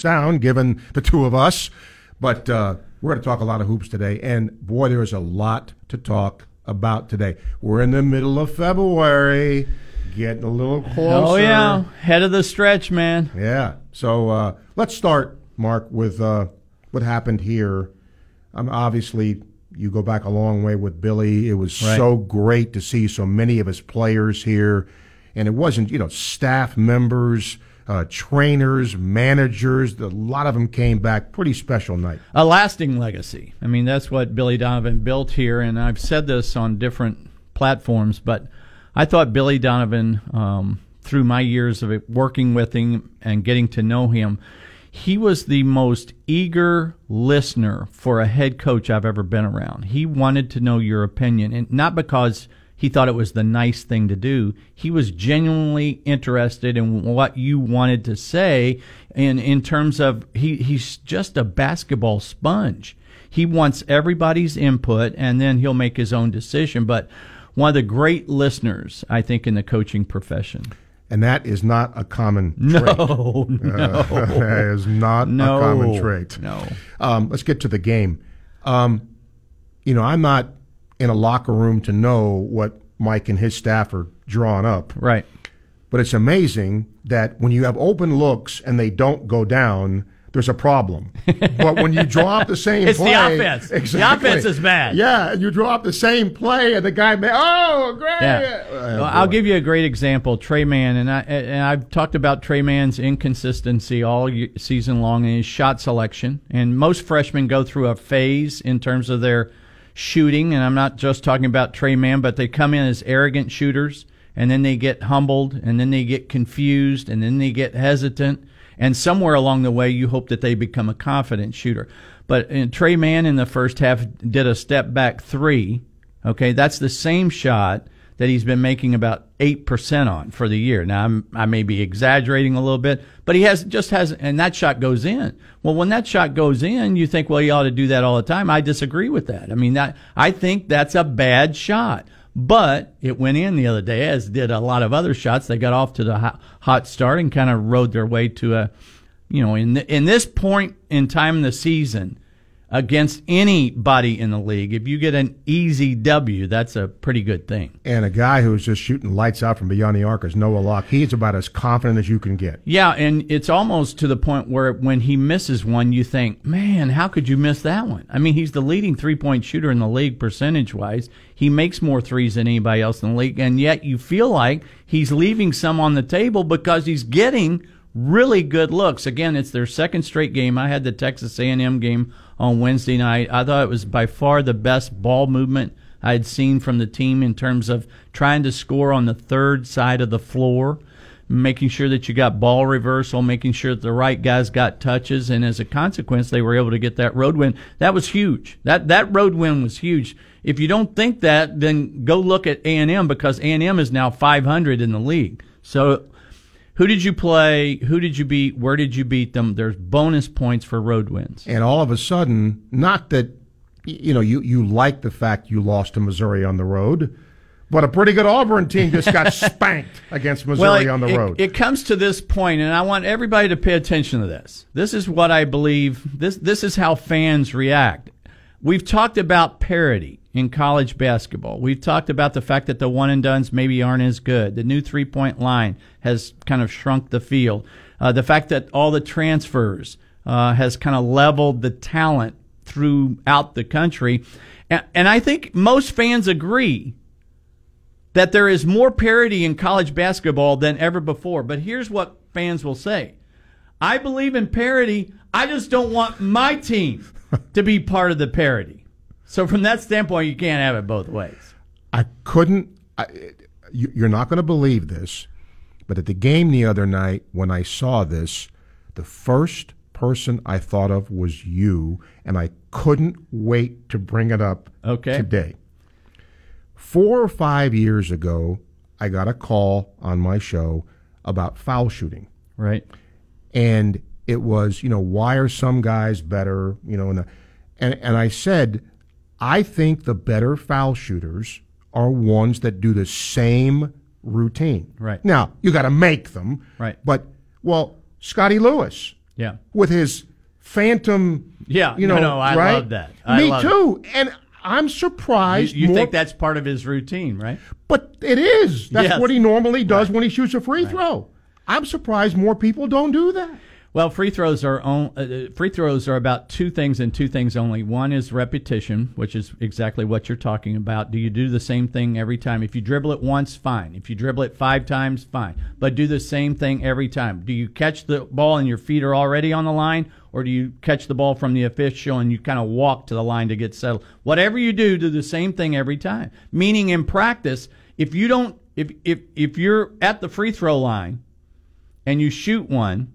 sound given the two of us. But uh, we're going to talk a lot of hoops today. And boy, there's a lot to talk about today. We're in the middle of February, getting a little closer. Oh yeah, head of the stretch, man. Yeah. So uh, let's start, Mark, with uh, what happened here. Um, obviously, you go back a long way with Billy. It was Right. so great to see so many of his players here, and it wasn't you know staff members, uh, trainers, managers. A lot of them came back. Pretty special night. A lasting legacy. I mean, that's what Billy Donovan built here, and I've said this on different platforms, but I thought Billy Donovan, um, through my years of working with him and getting to know him, he was the most eager listener for a head coach I've ever been around. He wanted to know your opinion, and not because he thought it was the nice thing to do. He was genuinely interested in what you wanted to say, and in terms of he, he's just a basketball sponge. He wants everybody's input, and then he'll make his own decision. But one of the great listeners, I think, in the coaching profession. And that is not a common No, trait. no, that is not no, a common trait. No. Um, let's get to the game. Um, you know, I'm not in a locker room to know what Mike and his staff are drawing up, Right. but it's amazing that when you have open looks and they don't go down, there's a problem. but when you draw up the same It's the play, offense. The exactly. offense is bad. Yeah, and you draw up the same play, and the guy, may, oh, great. Yeah. Uh, Well, I'll give you a great example. Tre Mann, and, I, and I've talked about Tre Mann's inconsistency all season long in his shot selection. And most freshmen go through a phase in terms of their shooting. And I'm not just talking about Tre Mann, but they come in as arrogant shooters, and then they get humbled, and then they get confused, and then they get hesitant. And somewhere along the way, you hope that they become a confident shooter. But uh, Tre Mann in the first half did a step back three. Okay, that's the same shot that he's been making about eight percent on for the year. Now I'm, I may be exaggerating a little bit, but he has just has, and that shot goes in. Well, when that shot goes in, you think, well, he ought to do that all the time. I disagree with that. I mean, that I think that's a bad shot, but it went in the other day, as did a lot of other shots. They got off to the hot, start and kind of rode their way to a, you know, in in this point in time in the season against anybody in the league, if you get an easy W, that's a pretty good thing. And a guy who's just shooting lights out from beyond the arc is Noah Locke. He's about as confident as you can get. Yeah, and it's almost to the point where when he misses one, you think, man, how could you miss that one? I mean, he's the leading three point shooter in the league percentage wise. He makes more threes than anybody else in the league, and yet you feel like he's leaving some on the table because he's getting really good looks. Again, it's their second straight game. I had the Texas A&M game on Wednesday night. I thought it was by far the best ball movement I had seen from the team in terms of trying to score on the third side of the floor making sure that you got ball reversal, making sure that the right guys got touches, and as a consequence, they were able to get that road win. That was huge. That that road win was huge. If you don't think that, then go look at A and M because A and M is now 500 in the league. So, who did you play? Who did you beat? Where did you beat them? There's bonus points for road wins. And all of a sudden, not that you know you you like the fact you lost to Missouri on the road, but a pretty good Auburn team just got spanked against Missouri it, on the it- road. It, comes to this point, and I want everybody to pay attention to this. This is what I believe. This this is how fans react. We've talked about parity in college basketball. We've talked about the fact that the one and dones maybe aren't as good. The new three point line has kind of shrunk the field. Uh, the fact that all the transfers uh, has kind of leveled the talent throughout the country. And, and I think most fans agree that there is more parity in college basketball than ever before. But here's what fans will say I believe in parity. I just don't want my team to be part of the parity. So, from that standpoint, you can't have it both ways. I couldn't. I, you, you're not going to believe this, but at the game the other night when I saw this, the first person I thought of was you, and I couldn't wait to bring it up Okay. today. Four or five years ago, I got a call on my show about foul shooting. Right. and it was you know why are some guys better you know and and and I said I think the better foul shooters are ones that do the same routine Right. now you got to make them Right. but well Scottie Lewis Yeah. with his phantom. Yeah, you know, no, I right? love that. I Me love it. too. And I'm surprised. you more, think that's part of his routine, right? But it is. That's Yes. what he normally does when he shoots a free throw. I'm surprised more people don't do that. Well, free throws are on, uh, free throws are about two things and two things only. One is repetition, which is exactly what you're talking about. Do you do the same thing every time? If you dribble it once, fine. If you dribble it five times, fine. But do the same thing every time. Do you catch the ball and your feet are already on the line, or do you catch the ball from the official and you kind of walk to the line to get settled? Whatever you do, do the same thing every time. Meaning, in practice, if you don't, if if if you're at the free throw line and you shoot one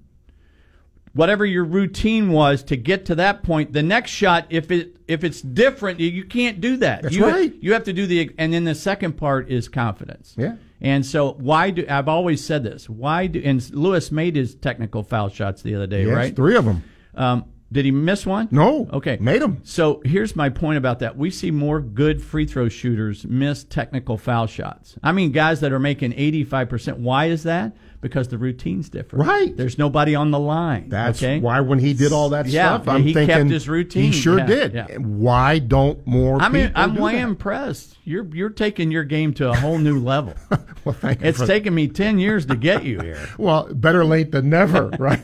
whatever your routine was to get to that point the next shot if it if it's different you, can't do that That's you right. you have to do the and then the second part is confidence Yeah. and so why do I've always said this why do and Lewis made his technical foul shots the other day Yes, right three of them. um, did he miss one No. okay Made them. so here's my point about that. We see more good free throw shooters miss technical foul shots. I mean, guys that are making 85%. Why is that? Because the routine's different. Right. There's nobody on the line. That's okay? why when he did all that Yeah, stuff, I'm he kept thinking his routine. He sure Yeah, did. yeah. Why don't more I mean, people I'm way that? impressed. You're you're taking your game to a whole new level. Well, thank you it's taken me 10 years to get you here. Well, better late than never, right?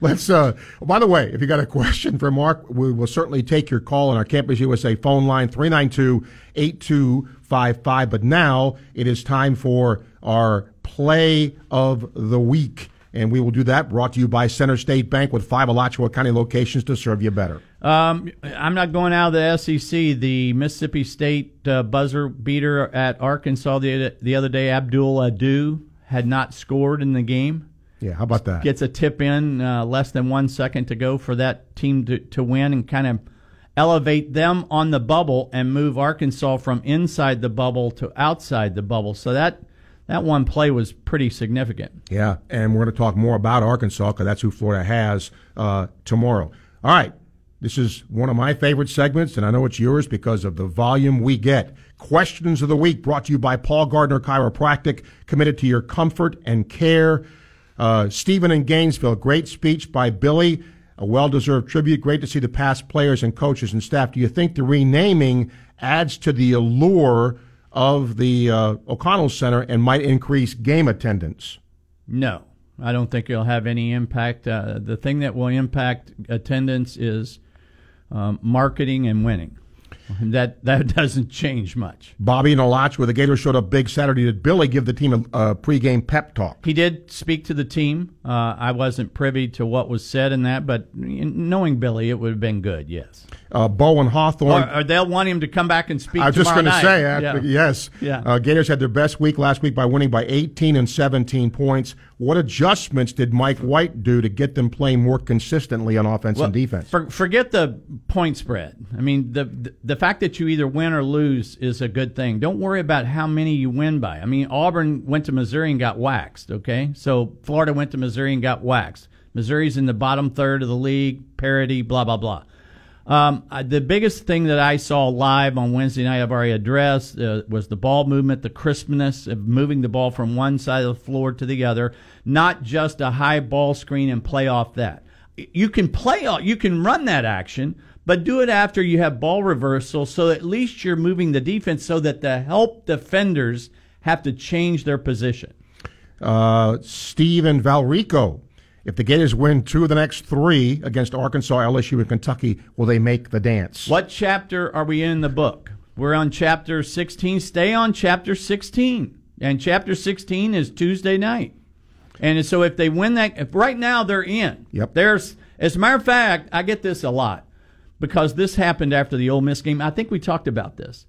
Let's. Uh, by the way, if you got a question for Mark, we will certainly take your call on our Campus USA phone line 392-8255. But now it is time for our play of the week. And we will do that brought to you by CenterState Bank with five Alachua County locations to serve you better. Um, I'm not going out of the SEC. The Mississippi State uh, buzzer beater at Arkansas the, the other day, Abdul Ado, had not scored in the game. Yeah, how about that? Gets a tip in, uh, less than one second to go for that team to, to win and kind of elevate them on the bubble and move Arkansas from inside the bubble to outside the bubble. So that that one play was pretty significant. Yeah, and we're going to talk more about Arkansas because that's who Florida has uh, tomorrow. All right, this is one of my favorite segments, and I know it's yours because of the volume we get. Questions of the week brought to you by Paul Gardner Chiropractic, committed to your comfort and care. Uh, Stephen in Gainesville, great speech by Billy, a well-deserved tribute. Great to see the past players and coaches and staff. Do you think the renaming adds to the allure of the uh, O'Connell Center and might increase game attendance? No, I don't think it'll have any impact. Uh, the thing that will impact attendance is um, marketing and winning. That that doesn't change much. Bobby and Alachua, the Gators showed up big Saturday. Did Billy give the team a, a pregame pep talk? He did speak to the team. Uh, I wasn't privy to what was said in that, but knowing Billy, it would have been good. Yes, Uh, Bo and Hawthorne. or, or they'll want him to come back and speak. I was just going to say, uh, yes. Yeah. Uh, Gators had their best week last week by winning by 18 and 17 points. What adjustments did Mike White do to get them playing more consistently on offense and defense? For, forget the point spread. I mean, the, the the fact that you either win or lose is a good thing. Don't worry about how many you win by. I mean, Auburn went to Missouri and got waxed. Okay, so Florida went to Missouri and got waxed. Missouri's in the bottom third of the league, parity, blah blah blah. Um, the biggest thing that I saw live on Wednesday night, I've already addressed, uh, was the ball movement, the crispness of moving the ball from one side of the floor to the other, not just a high ball screen and play off that. You can play, off- you can run that action, but do it after you have ball reversal, so at least you're moving the defense so that the help defenders have to change their position. Uh, Steve and Valrico. If the Gators win two of the next three against Arkansas, LSU, and Kentucky, will they make the dance? What chapter are we in the book? We're on chapter 16. Stay on chapter 16. And chapter 16 is Tuesday night. And so if they win that, if right now they're in. Yep. There's, as a matter of fact, I get this a lot because this happened after the Ole Miss game. I think we talked about this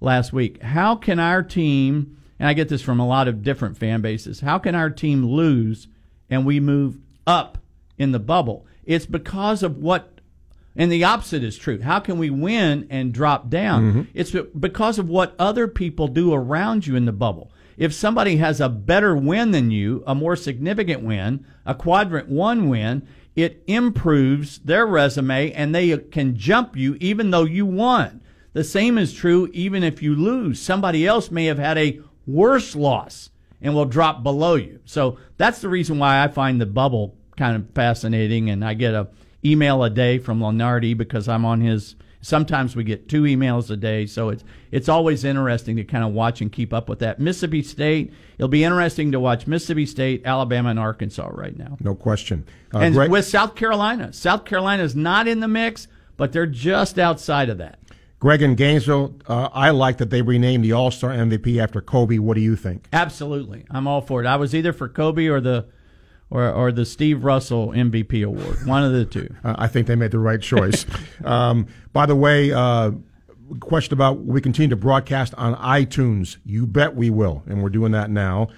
last week. How can our team, and I get this from a lot of different fan bases, how can our team lose and we move up in the bubble? It's because of what and the opposite is true. How can we win and drop down? Mm-hmm. It's because of what other people do around you in the bubble. If somebody has a better win than you, a more significant win, a quadrant one win, it improves their resume and they can jump you even though you won. The same is true even if you lose. Somebody else may have had a worse loss and will drop below you. So that's the reason why I find the bubble kind of fascinating. And I get a email a day from Lunardi because I'm on his. Sometimes we get two emails a day, so it's it's always interesting to kind of watch and keep up with that. Mississippi State. It'll be interesting to watch Mississippi State, Alabama, and Arkansas right now. No question. Uh, and Greg- with South Carolina, South Carolina is not in the mix, but they're just outside of that. Greg in Gainesville, uh, I like that they renamed the All Star MVP after Kobe. What do you think? Absolutely, I'm all for it. I was either for Kobe or the or, or the Steve Russell MVP award, one of the two. Uh, I think they made the right choice. um, by the way, uh, question about we continue to broadcast on iTunes. You bet we will, and we're doing that now.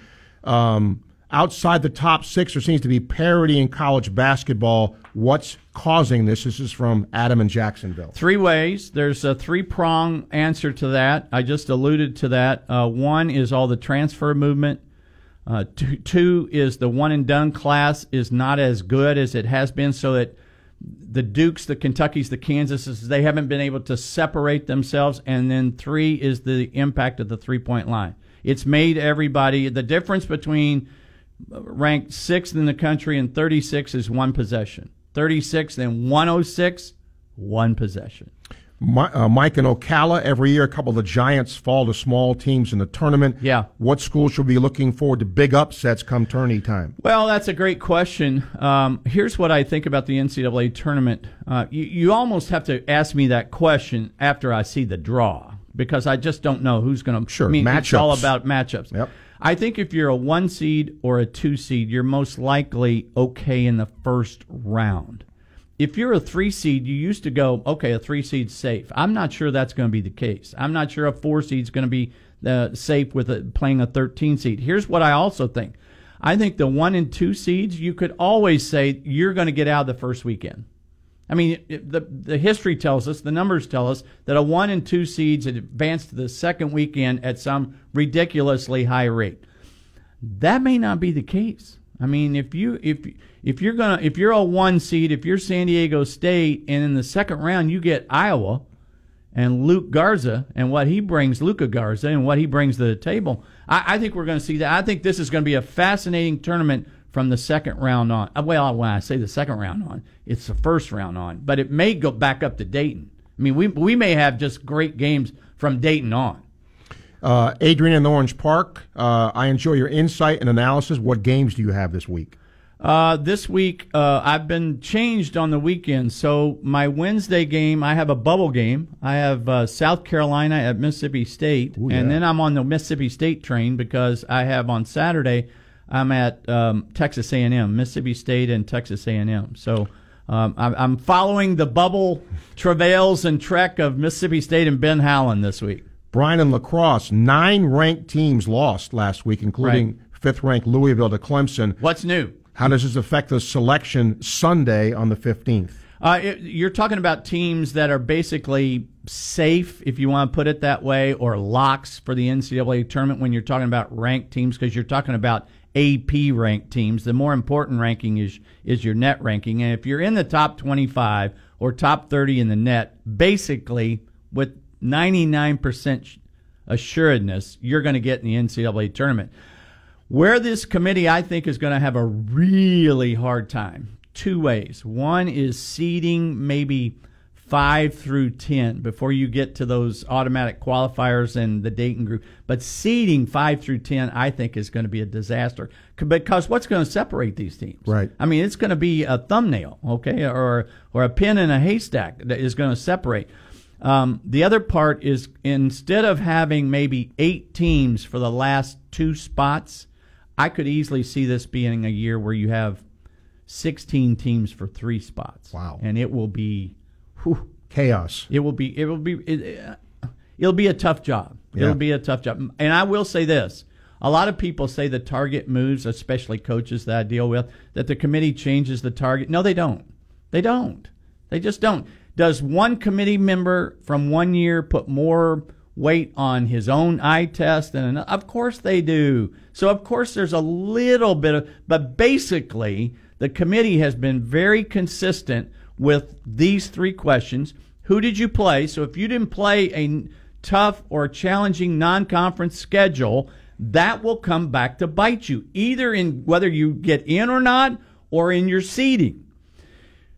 Um, outside the top six, there seems to be parity in college basketball. What's causing this? This is from Adam in Jacksonville. Three ways. There's a three prong answer to that. I just alluded to that. Uh, one is all the transfer movement. Uh, two, two is the one and done class is not as good as it has been, so that the Dukes, the Kentuckys, the Kansases, they haven't been able to separate themselves. And then three is the impact of the three point line. It's made everybody the difference between ranked sixth in the country and 36 is one possession. 36 and 106, one possession. My, uh, Mike and Ocala, every year a couple of the Giants fall to small teams in the tournament. Yeah. What school should be looking forward to big upsets come tourney time? Well, that's a great question. Um, here's what I think about the NCAA tournament. Uh, you, you almost have to ask me that question after I see the draw because I just don't know who's going to. Sure, I mean, it's all about matchups. Yep. I think if you're a one seed or a two seed, you're most likely okay in the first round. If you're a three seed, you used to go, okay, a three seed's safe. I'm not sure that's going to be the case. I'm not sure a four seed's going to be uh, safe with a, playing a 13 seed. Here's what I also think. I think the one and two seeds, you could always say you're going to get out of the first weekend. I mean, it, the the history tells us, the numbers tell us that a one and two seeds advance to the second weekend at some ridiculously high rate. That may not be the case. I mean, if you if if you're gonna if you're a one seed, if you're San Diego State, and in the second round you get Iowa and Luke Garza and what he brings, Luka Garza and what he brings to the table, I, I think we're going to see that. I think this is going to be a fascinating tournament from the second round on. Uh, Well, when I say the second round on, it's the first round on, but it may go back up to Dayton. I mean, we we may have just great games from Dayton on. Uh, Adrian in Orange Park, uh, I enjoy your insight and analysis. What games do you have this week? Uh, this week, uh, I've been changed on the weekend. So my Wednesday game, I have a bubble game. I have uh, South Carolina at Mississippi State, Ooh, and then I'm on the Mississippi State train because I have on Saturday, I'm at um, Texas A&M, Mississippi State and Texas A&M. So. Um, I'm, I'm following the bubble travails and trek of Mississippi State and Ben Howland this week. Brian and LaCrosse, nine ranked teams lost last week, including fifth ranked Louisville to Clemson. What's new? How does this affect the selection Sunday on the 15th? Uh, it, you're talking about teams that are basically safe, if you want to put it that way, or locks for the NCAA tournament when you're talking about ranked teams, because you're talking about AP ranked teams. The more important ranking is is your net ranking, and if you're in the top 25 or top 30 in the net, basically with 99% assuredness, you're going to get in the NCAA tournament. Where this committee, I think, is going to have a really hard time. Two ways. One is seeding maybe five through 10 before you get to those automatic qualifiers and the Dayton group. But seeding five through 10, I think, is going to be a disaster because what's going to separate these teams? Right. I mean, it's going to be a thumbnail, okay, or, or a pin in a haystack that is going to separate. Um, the other part is instead of having maybe eight teams for the last two spots, I could easily see this being a year where you have 16 teams for three spots. Wow. And it will be, whew, Chaos. it will be, it will be, it, uh, it'll be a tough job. Yeah. It'll be a tough job. And I will say this. A lot of people say the target moves, especially coaches that I deal with, that the committee changes the target. No, they don't. They don't. They just don't. Does one committee member from one year put more weight on his own eye test than another? Of course they do. So of course there's a little bit of, but basically the committee has been very consistent with these three questions. Who did you play? So if you didn't play a tough or challenging non-conference schedule, that will come back to bite you, either in whether you get in or not, or in your seeding.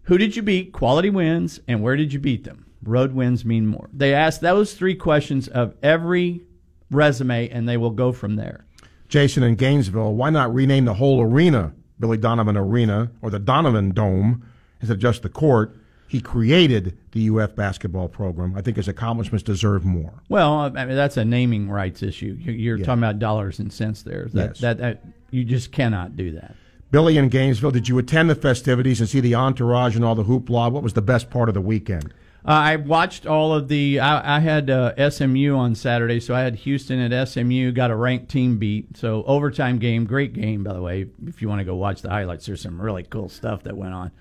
Who did you beat? Quality wins, and where did you beat them? Road wins mean more. They ask those three questions of every resume, and they will go from there. Jason in Gainesville, why not rename the whole arena Billy Donovan Arena or the Donovan Dome instead of just the court? He created the UF basketball program. I think his accomplishments deserve more. Well, I mean, that's a naming rights issue. You're, you're yeah. talking about dollars and cents there. That, yes. that, that you just cannot do that. Billy in Gainesville, did you attend the festivities and see the entourage and all the hoopla? What was the best part of the weekend? Uh, I watched all of the. I, I had uh, SMU on Saturday, so I had Houston at SMU. Got a ranked team beat. So overtime game, great game by the way. If you want to go watch the highlights, there's some really cool stuff that went on.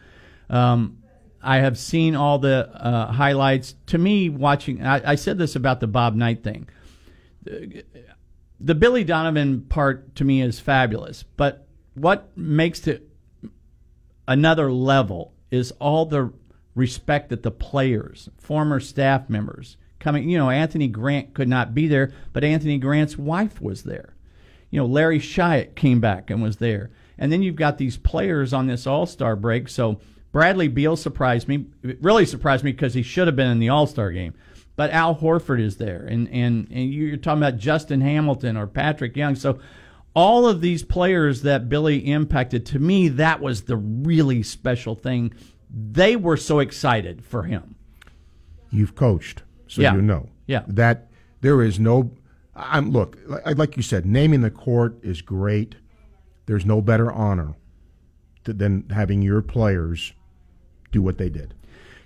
Um, I have seen all the uh, highlights. To me, watching, I, I, said this about the Bob Knight thing. The, Billy Donovan part to me is fabulous, but what makes it another level is all the respect that the players, former staff members, coming. You know, Anthony Grant could not be there, but Anthony Grant's wife was there. You know, Larry Shyatt came back and was there, and then you've got these players on this All Star break. So Bradley Beal surprised me. It really surprised me because he should have been in the All Star game. But Al Horford is there, and, and and you're talking about Justin Hamilton or Patrick Young. So all of these players that Billy impacted, to me, that was the really special thing. They were so excited for him. You've coached, so yeah. you know. Yeah. That there is no. I'm look like you said. Naming the court is great. There's no better honor than having your players do what they did.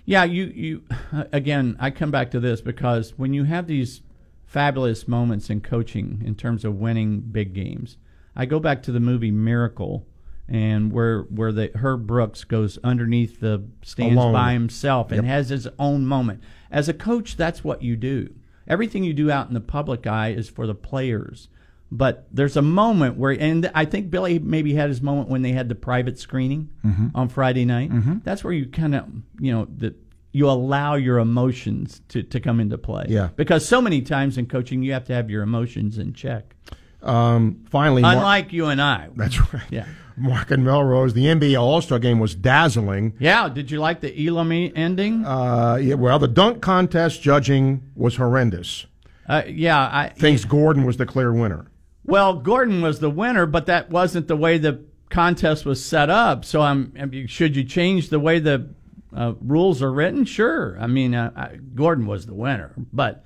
Yeah, you you again. I come back to this because when you have these fabulous moments in coaching in terms of winning big games, I go back to the movie Miracle, and where where the Herb Brooks goes underneath the stands Alone. by himself and Yep. has his own moment. As a coach, that's what you do. Everything you do out in the public eye is for the players. But there's a moment where, and I think Billy maybe had his moment when they had the private screening Mm-hmm. on Friday night. That's where you kind of, you know, the, you allow your emotions to, to come into play. Yeah. Because so many times in coaching, you have to have your emotions in check. Um, finally, Mark- Unlike you and I. that's right. Yeah. Mark and Melrose. The NBA All Star Game was dazzling. Yeah. Did you like the Elam ending? Uh, yeah, well, the dunk contest judging was horrendous. Uh, yeah. I, Thinks Gordon was the clear winner. Well, Gordon was the winner, but that wasn't the way the contest was set up. So, I'm. Should you change the way the uh, rules are written? Sure. I mean, uh, I, Gordon was the winner, but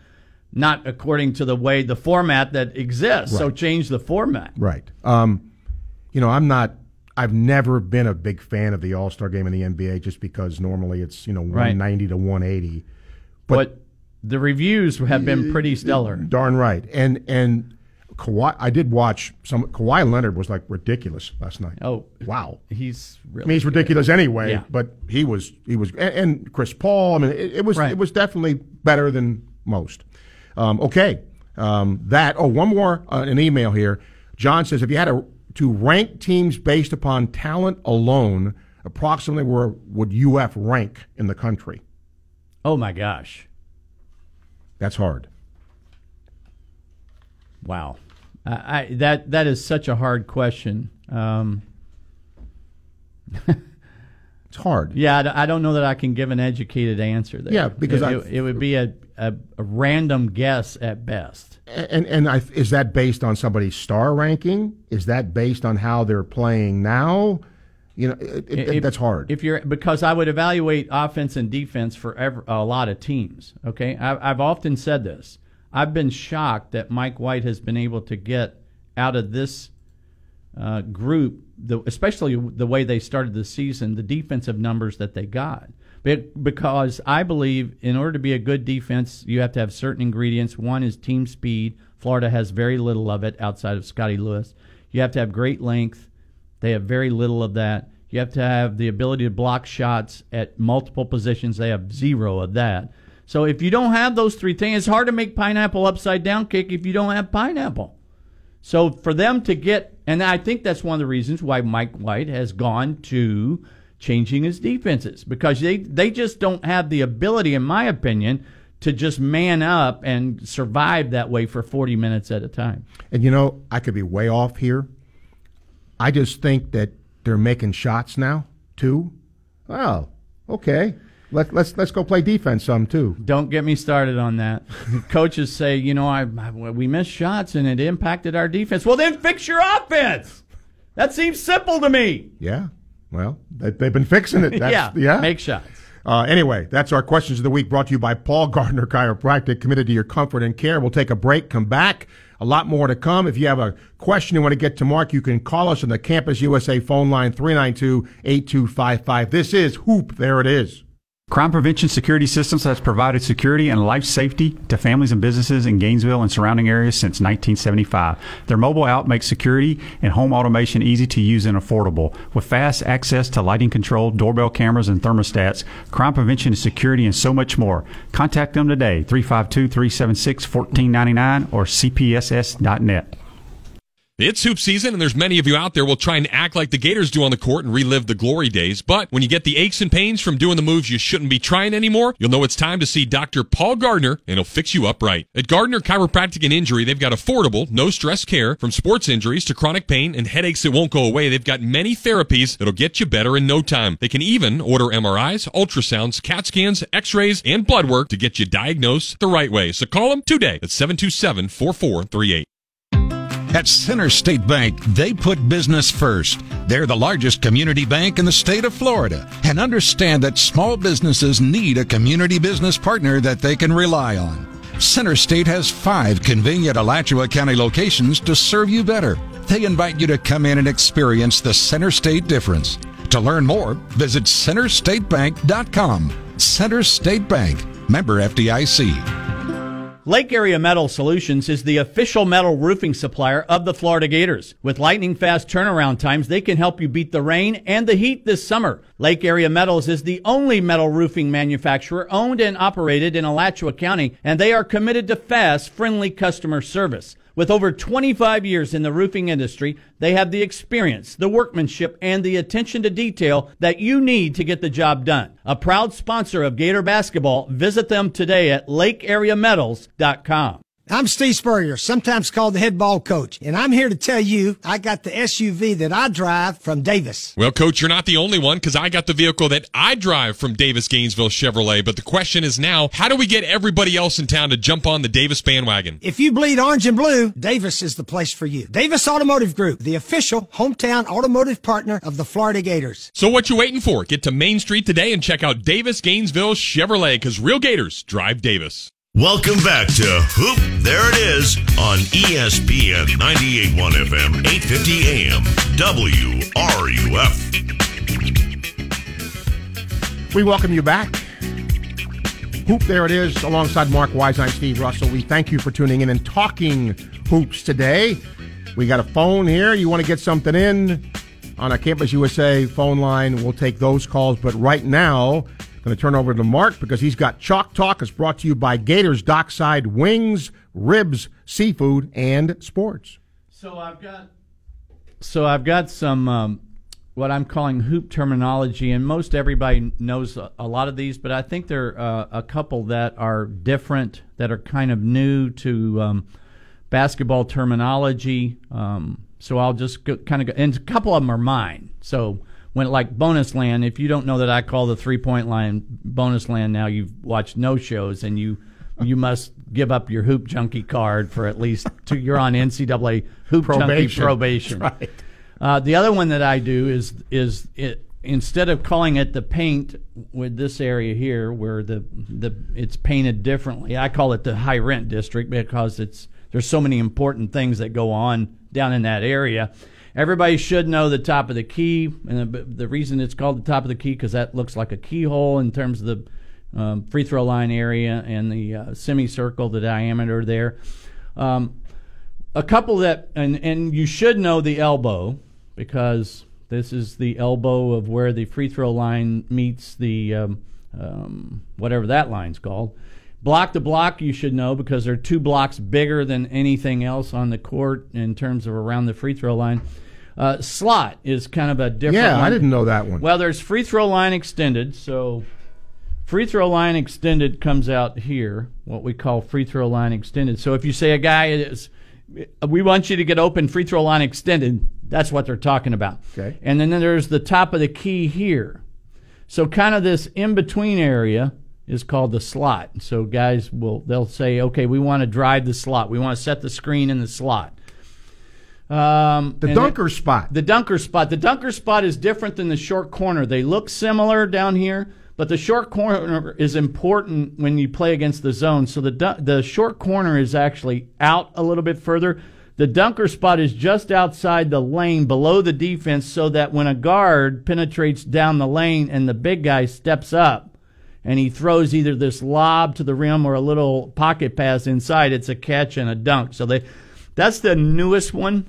not according to the way the format that exists. So, change the format. Right. Um, you know, I'm not. I've never been a big fan of the All Star Game in the NBA just because normally it's you know Right. 190 to 180. But, the reviews have been pretty stellar. Darn right. And and Kawhi, I did watch some. Kawhi Leonard was like ridiculous last night. Oh, Wow. he's really. I mean, he's good. ridiculous anyway. Yeah. But he was he was and, and Chris Paul. I mean, it, it was Right. it was definitely better than most. Um, okay, um, that. Oh, one more uh, an email here. John says if you had a, to rank teams based upon talent alone, approximately where would UF rank in the country? Oh my gosh! That's hard. Wow, I, that that is such a hard question. Um, It's hard. yeah, I, don't know that I can give an educated answer there. Yeah, because it, it, it would be a, a, a random guess at best. And and I, is that based on somebody's star ranking? Is that based on how they're playing now? You know, it, it, If- that's hard. If you're because I would evaluate offense and defense for ever, a lot of teams. Okay, I, I've often said this. I've been shocked that Mike White has been able to get out of this uh, group, the, especially the way they started the season, the defensive numbers that they got. But because I believe in order to be a good defense, you have to have certain ingredients. One is team speed. Florida has very little of it outside of Scottie Lewis. You have to have great length. They have very little of that. You have to have the ability to block shots at multiple positions. They have zero of that. So if you don't have those three things, it's hard to make pineapple upside down cake if you don't have pineapple. So for them to get, and I think that's one of the reasons why Mike White has gone to changing his defenses because they they just don't have the ability, in my opinion, to just man up and survive that way for 40 minutes at a time. And you know, I could be way off here. I just think that they're making shots now too. Oh, okay. Let, let's let's go play defense some too. Don't get me started on that. Coaches say, you know, I, I we missed shots and it impacted our defense. Well, then fix your offense. That seems simple to me. Yeah. Well, they, they've been fixing it. That's, yeah. yeah. Make shots. Uh, anyway, that's our questions of the week brought to you by Paul Gardner Chiropractic, committed to your comfort and care. We'll take a break, come back. A lot more to come. If you have a question you want to get to Mark, you can call us on the Campus USA phone line 392 8255. This is Hoop. There it is. Crime Prevention Security Systems has provided security and life safety to families and businesses in Gainesville and surrounding areas since 1975. Their mobile app makes security and home automation easy to use and affordable. With fast access to lighting control, doorbell cameras, and thermostats, crime prevention and security, and so much more. Contact them today, 352 376 1499 or cpss.net. It's hoop season, and there's many of you out there will try and act like the Gators do on the court and relive the glory days. But when you get the aches and pains from doing the moves you shouldn't be trying anymore, you'll know it's time to see Dr. Paul Gardner, and he'll fix you up right. At Gardner Chiropractic and Injury, they've got affordable, no stress care from sports injuries to chronic pain and headaches that won't go away. They've got many therapies that'll get you better in no time. They can even order MRIs, ultrasounds, CAT scans, x-rays, and blood work to get you diagnosed the right way. So call them today at 727 4438. At CenterState Bank, they put business first. They're the largest community bank in the state of Florida and understand that small businesses need a community business partner that they can rely on. CenterState has five convenient Alachua County locations to serve you better. They invite you to come in and experience the CenterState difference. To learn more, visit centerstatebank.com. CenterState Bank, member FDIC. Lake Area Metal Solutions is the official metal roofing supplier of the Florida Gators. With lightning fast turnaround times, they can help you beat the rain and the heat this summer. Lake Area Metals is the only metal roofing manufacturer owned and operated in Alachua County, and they are committed to fast, friendly customer service. With over 25 years in the roofing industry, they have the experience, the workmanship, and the attention to detail that you need to get the job done. A proud sponsor of Gator basketball, visit them today at lakeareametals.com. I'm Steve Spurrier, sometimes called the head ball coach, and I'm here to tell you I got the SUV that I drive from Davis. Well, coach, you're not the only one because I got the vehicle that I drive from Davis Gainesville Chevrolet. But the question is now, how do we get everybody else in town to jump on the Davis bandwagon? If you bleed orange and blue, Davis is the place for you. Davis Automotive Group, the official hometown automotive partner of the Florida Gators. So what you waiting for? Get to Main Street today and check out Davis Gainesville Chevrolet because real Gators drive Davis. Welcome back to Hoop. There it is on ESPN 98.1 FM, 8:50 AM, WRUF. We welcome you back. Hoop, there it is, alongside Mark Wise. I'm Steve Russell. We thank you for tuning in and talking hoops today. We got a phone here. You want to get something in on a Campus USA phone line? We'll take those calls. But right now, Going to turn over to Mark because he's got Chalk Talk. It's brought to you by Gators Dockside Wings, Ribs, Seafood, and Sports. So I've got, so I've got some um, what I'm calling hoop terminology, and most everybody knows a, a lot of these, but I think there are uh, a couple that are different, that are kind of new to um, basketball terminology. Um, so I'll just go, kind of go, and a couple of them are mine. So when like bonus land, if you don't know that I call the three point line bonus land now, you've watched no shows and you you must give up your hoop junkie card for at least two. You're on NCAA hoop Probation. junkie probation. That's right. Uh, the other one that I do is is it instead of calling it the paint with this area here where the the it's painted differently, I call it the high rent district because it's there's so many important things that go on down in that area. Everybody should know the top of the key, and the, the reason it's called the top of the key because that looks like a keyhole in terms of the um, free throw line area and the uh, semicircle, the diameter there. Um, a couple that, and and you should know the elbow because this is the elbow of where the free throw line meets the um, um, whatever that line's called. Block to block, you should know because they're two blocks bigger than anything else on the court in terms of around the free throw line. Uh, slot is kind of a different. Yeah, one. I didn't know that one. Well, there's free throw line extended. So, free throw line extended comes out here, what we call free throw line extended. So, if you say a guy is, we want you to get open free throw line extended, That's what they're talking about. Okay. And then there's the top of the key here. So kind of this in between area is called the slot. So guys will they'll say, okay, we want to drive the slot. We want to set the screen in the slot. Um, The dunker spot. the dunker spot. The dunker spot is different than the short corner. They look similar down here, but the short corner is important when you play against the zone. So the dun- the short corner is actually out a little bit further. The dunker spot is just outside the lane below the defense so that when a guard penetrates down the lane and the big guy steps up and he throws either this lob to the rim or a little pocket pass inside, it's a catch and a dunk. So they that's the newest one.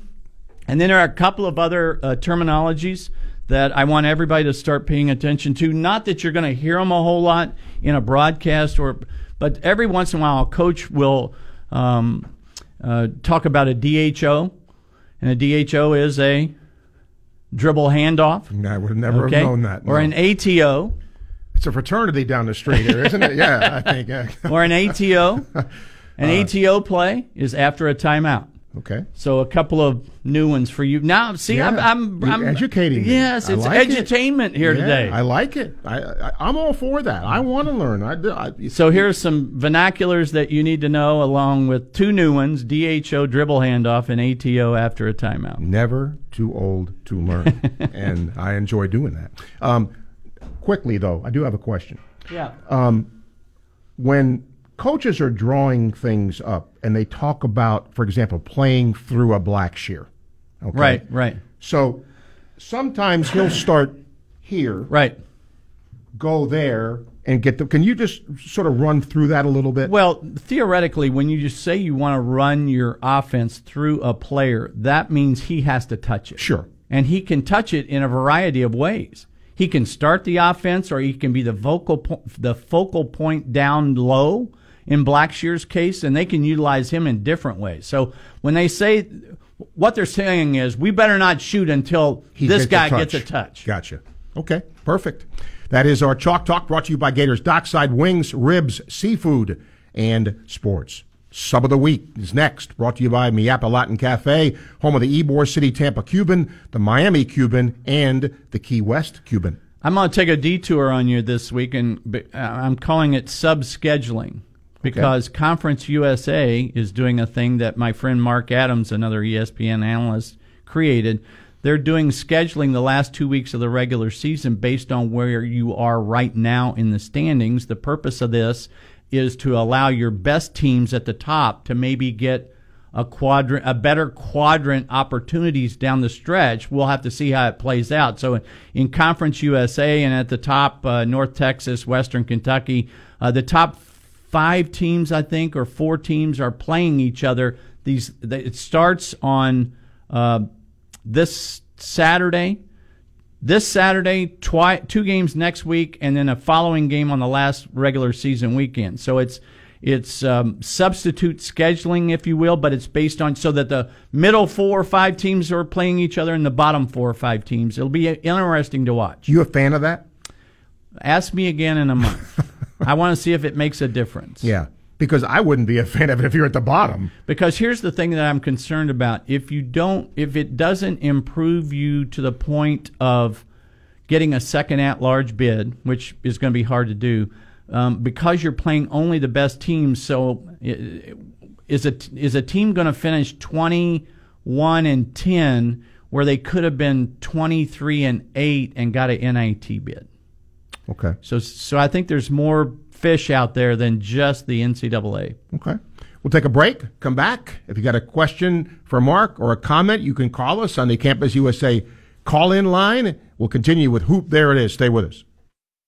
And then there are a couple of other uh, terminologies that I want everybody to start paying attention to. Not that you're going to hear them a whole lot in a broadcast, or but every once in a while, a coach will um, uh, talk about a DHO, and a DHO is a dribble handoff. I would have never Okay, have known that. or an ATO, it's a fraternity down the street here, isn't it? Yeah, I think. Or an ATO. An ATO play is after a timeout. Okay. So a couple of new ones for you. Now, see, I'm, Yeah. I'm, You're I'm educating. Yes, it's like it. edutainment here Yeah, today. I like it. I, I I'm all for that. I want to learn. I, I so here's some vernaculars that you need to know, along with two new ones: DHO dribble handoff and ATO after a timeout. never too old to learn, and I enjoy doing that. Um, quickly though, I do have a question. Yeah. when coaches are drawing things up and they talk about, for example, playing through a Blackshear. Okay? Right. Right. So sometimes he'll start here, Right. go there, and get the. Can you just sort of run through that a little bit? Well, theoretically, when you just say you want to run your offense through a player, that means he has to touch it. Sure. And he can touch it in a variety of ways. He can start the offense, or he can be the vocal po- the focal point down low. In Blackshear's case, and they can utilize him in different ways. So when they say what they're saying is, we better not shoot until He this gets guy touch. gets a touch. Gotcha. Okay, perfect. That is our Chalk Talk brought to you by Gators Dockside Wings, Ribs, Seafood, and Sports. Sub of the Week is next, brought to you by Mi Apa Latin Cafe, home of the Ybor City Tampa Cuban, the Miami Cuban, and the Key West Cuban. I'm going to take a detour on you this week, and uh, I'm calling it sub scheduling because Conference USA is doing a thing that my friend Mark Adams, another ESPN analyst, created. They're doing scheduling the last two weeks of the regular season based on where you are right now in the standings. The purpose of this is to allow your best teams at the top to maybe get a quadrant, a better quadrant opportunities down the stretch. We'll have to see how it plays out. So in Conference USA and at the top, uh, North Texas, Western Kentucky, uh, the top five teams, I think, or four teams are playing each other. These it starts on uh, this Saturday. This Saturday, twi- two games next week, and then a following game on the last regular season weekend. So it's it's um, substitute scheduling, if you will, but it's based on so that the middle four or five teams are playing each other and the bottom four or five teams. It'll be interesting to watch. You a fan of that? Ask me again in a month. I want to see if it makes a difference. Yeah, because I wouldn't be a fan of it if you're at the bottom. Because here's the thing that I'm concerned about. If you don't, if it doesn't improve you to the point of getting a second at large bid, which is going to be hard to do, um, because you're playing only the best teams. So is a, is a team going to finish 21 and 10 where they could have been 23 and 8 and got an NIT bid? Okay. So, so I think there's more fish out there than just the NCAA. Okay. We'll take a break, come back. If you got a question for Mark or a comment, you can call us on the Campus USA call in line. We'll continue with Hoop. There it is. Stay with us.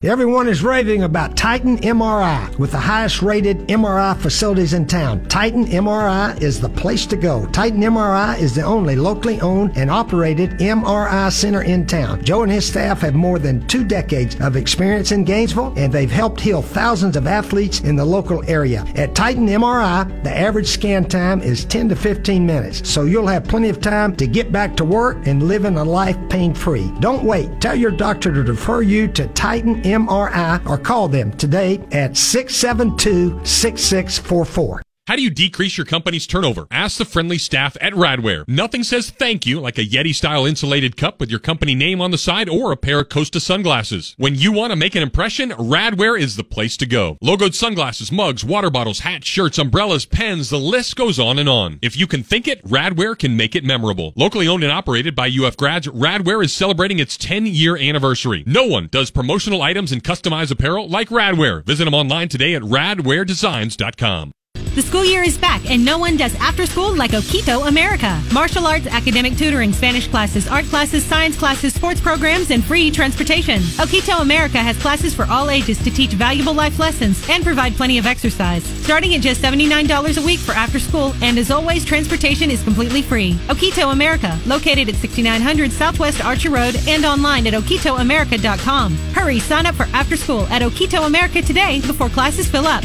Everyone is raving about Titan MRI with the highest rated MRI facilities in town. Titan MRI is the place to go. Titan MRI is the only locally owned and operated MRI center in town. Joe and his staff have more than two decades of experience in Gainesville and they've helped heal thousands of athletes in the local area. At Titan MRI, the average scan time is 10 to 15 minutes, so you'll have plenty of time to get back to work and living a life pain free. Don't wait. Tell your doctor to refer you to Titan MRI or call them today at 672 6644. How do you decrease your company's turnover? Ask the friendly staff at Radware. Nothing says thank you like a Yeti style insulated cup with your company name on the side or a pair of Costa sunglasses. When you want to make an impression, Radware is the place to go. Logoed sunglasses, mugs, water bottles, hats, shirts, umbrellas, pens, the list goes on and on. If you can think it, Radware can make it memorable. Locally owned and operated by UF grads, Radware is celebrating its 10 year anniversary. No one does promotional items and customized apparel like Radware. Visit them online today at radwaredesigns.com. The school year is back, and no one does after school like Okito America. Martial arts, academic tutoring, Spanish classes, art classes, science classes, sports programs, and free transportation. Okito America has classes for all ages to teach valuable life lessons and provide plenty of exercise. Starting at just $79 a week for after school, and as always, transportation is completely free. Okito America, located at 6900 Southwest Archer Road and online at okitoamerica.com. Hurry, sign up for after school at Okito America today before classes fill up.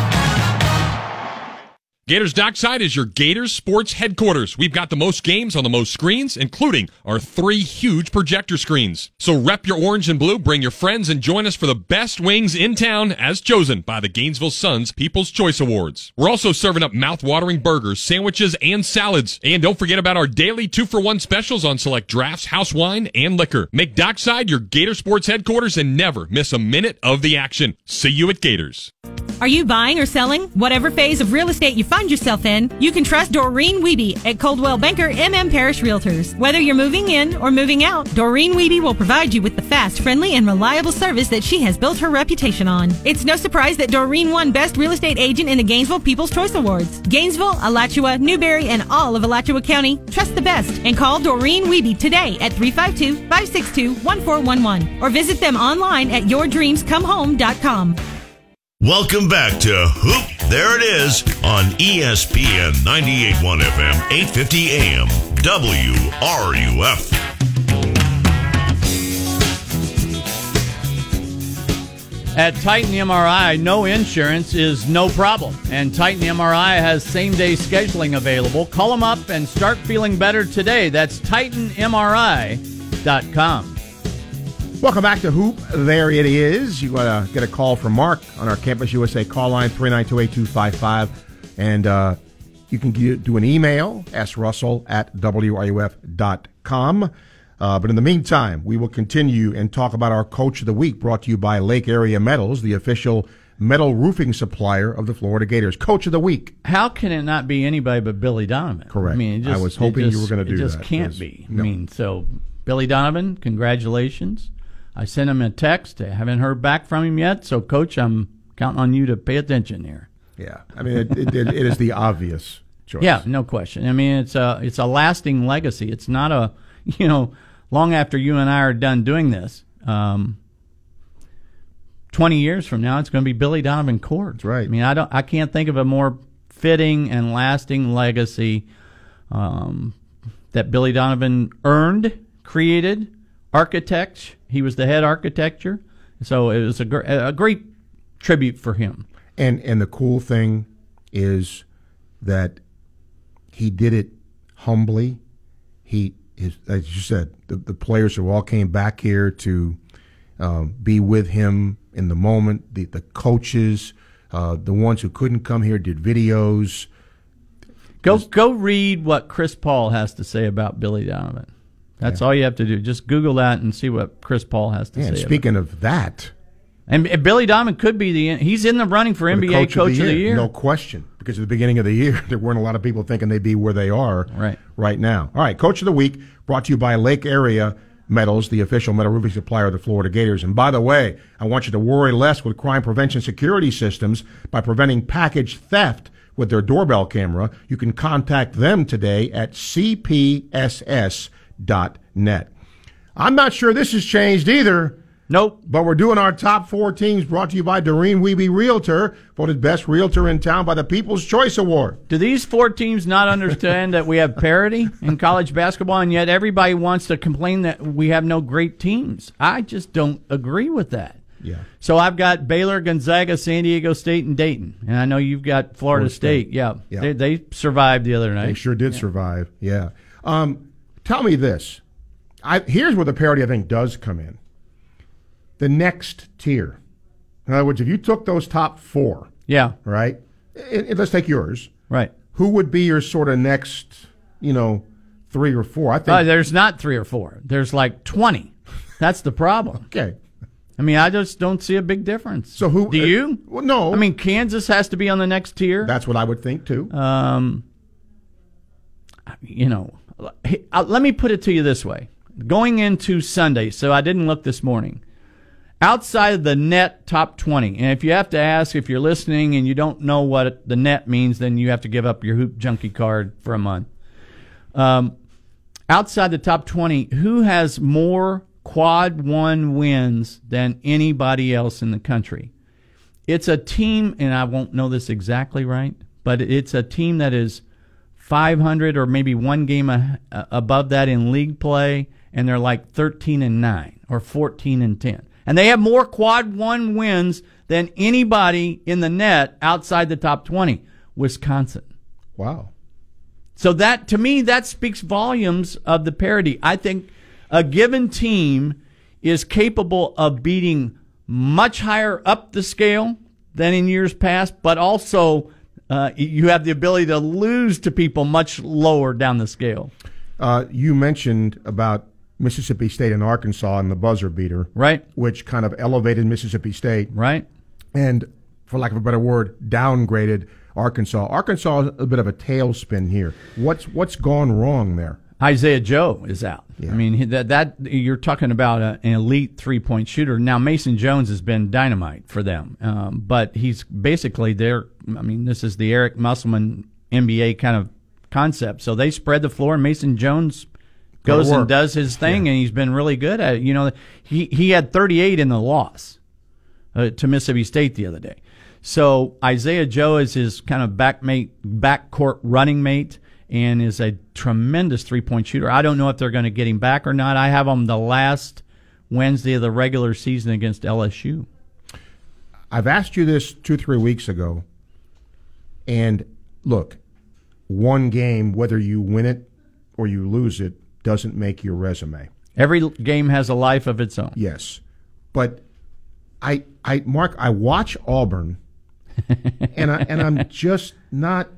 Gators Dockside is your Gators sports headquarters. We've got the most games on the most screens, including our three huge projector screens. So rep your orange and blue, bring your friends, and join us for the best wings in town as chosen by the Gainesville Suns People's Choice Awards. We're also serving up mouth-watering burgers, sandwiches, and salads. And don't forget about our daily two-for-one specials on select drafts, house wine, and liquor. Make Dockside your Gator sports headquarters and never miss a minute of the action. See you at Gators. Are you buying or selling? Whatever phase of real estate you find yourself in, you can trust Doreen Weeby at Coldwell Banker MM Parrish Realtors. Whether you're moving in or moving out, Doreen Weeby will provide you with the fast, friendly, and reliable service that she has built her reputation on. It's no surprise that Doreen won Best Real Estate Agent in the Gainesville People's Choice Awards. Gainesville, Alachua, Newberry, and all of Alachua County, trust the best and call Doreen Weeby today at 352-562-1411 or visit them online at yourdreamscomehome.com. Welcome back to Hoop There It Is on ESPN 98.1 FM, 850 AM, WRUF. At Titan MRI, no insurance is no problem. And Titan MRI has same day scheduling available. Call them up and start feeling better today. That's TitanMRI.com. Welcome back to Hoop. There it is. You want to get a call from Mark on our Campus USA call line, 3928255. And uh, you can get, do an email, srussell at wruf.com. Uh, but in the meantime, we will continue and talk about our Coach of the Week, brought to you by Lake Area Metals, the official metal roofing supplier of the Florida Gators. Coach of the Week. How can it not be anybody but Billy Donovan? Correct. I mean, it I was hoping it you were gonna do that. It just that, can't be. no. I mean, so Billy Donovan, congratulations. I sent him a text. I haven't heard back from him yet. So, Coach, I'm counting on you to pay attention here. Yeah. I mean, it, it, it is the obvious choice. Yeah, no question. I mean, it's a it's a lasting legacy. It's not a you know long after you and I are done doing this. Um, Twenty years from now, it's going to be Billy Donovan Court. That's right. I mean, I don't. I can't think of a more fitting and lasting legacy um, that Billy Donovan earned, created, architect. He was the head architecture, so it was a, gr- a great tribute for him. And and the cool thing is that he did it humbly. He his, as you said, the, the players who all came back here to um, be with him in the moment. The the coaches, uh, the ones who couldn't come here, did videos. Go go read what Chris Paul has to say about Billy Donovan. That's all you have to do. Just Google that and see what Chris Paul has to And say. speaking of that, and Billy Donovan could be the he's in the running for the NBA Coach, of the Year. no question. Because at the beginning of the year, there weren't a lot of people thinking they'd be where they are Right. right now. All right, Coach of the Week brought to you by Lake Area Metals, the official metal roofing supplier of the Florida Gators. And by the way, I want you to worry less with crime prevention security systems by preventing package theft with their doorbell camera. You can contact them today at cpss.net. I'm not sure this has changed either. Nope. But we're doing our top four teams brought to you by Doreen Weeby Realtor, voted best realtor in town by the People's Choice Award. Do these four teams not understand that we have parity in college basketball, and yet everybody wants to complain that we have no great teams? I just don't agree with that. Yeah. So I've got Baylor, Gonzaga, San Diego State, and Dayton, and I know you've got Florida, State. State. Yeah, Yeah. They, they survived the other night. They sure did survive. Yeah. Um, tell me this. I, here's where the parity, I think, does come in. The next tier. In other words, if you took those top four, Yeah, right? And- and let's take yours. right. Who would be your sort of next, you know, three or four? I think. Uh, there's not three or four. There's like twenty. That's the problem. okay. I mean, I just don't see a big difference. So who? do uh, you? well, no. I mean, Kansas has to be on the next tier. that's what I would think too. Um, you know, uh, let me put it to you this way: going into Sunday, so I didn't look this morning. Outside of the net top 20, and if you have to ask if you're listening and you don't know what the net means, then you have to give up your hoop junkie card for a month. Um, outside the top 20, who has more quad one wins than anybody else in the country? It's a team, and I won't know this exactly right, but it's a team that is 500 or maybe one game a, above that in league play, and they're like 13 and 9 or 14 and 10. And they have more quad one wins than anybody in the net outside the top 20. Wisconsin. wow. So that to me that speaks volumes of the parity. I think a given team is capable of beating much higher up the scale than in years past, but also uh, you have the ability to lose to people much lower down the scale. Uh, you mentioned about Mississippi State and Arkansas and the buzzer beater, Right? which kind of elevated Mississippi State Right? and, for lack of a better word, downgraded Arkansas. Arkansas is a bit of a tailspin here. What's what's gone wrong there? Isaiah Joe is out. Yeah. I mean that that you're talking about a, an elite three point shooter. Now Mason Jones has been dynamite for them, um, but he's basically their. I mean this is the Eric Musselman NBA kind of concept. So they spread the floor, Mason Jones goes and does his thing, and he's been really good at it. You know he he had 38 in the loss uh, to Mississippi State the other day. So Isaiah Joe is his kind of backmate, backcourt running mate, and is a tremendous three point shooter. I don't know if they're going to get him back or not. I have him the last Wednesday of the regular season against LSU. I've asked you this two, three weeks ago, and look, one game, whether you win it or you lose it, doesn't make your resume. Every game has a life of its own. Yes, but I, I, Mark, I watch Auburn, and I, and I'm just not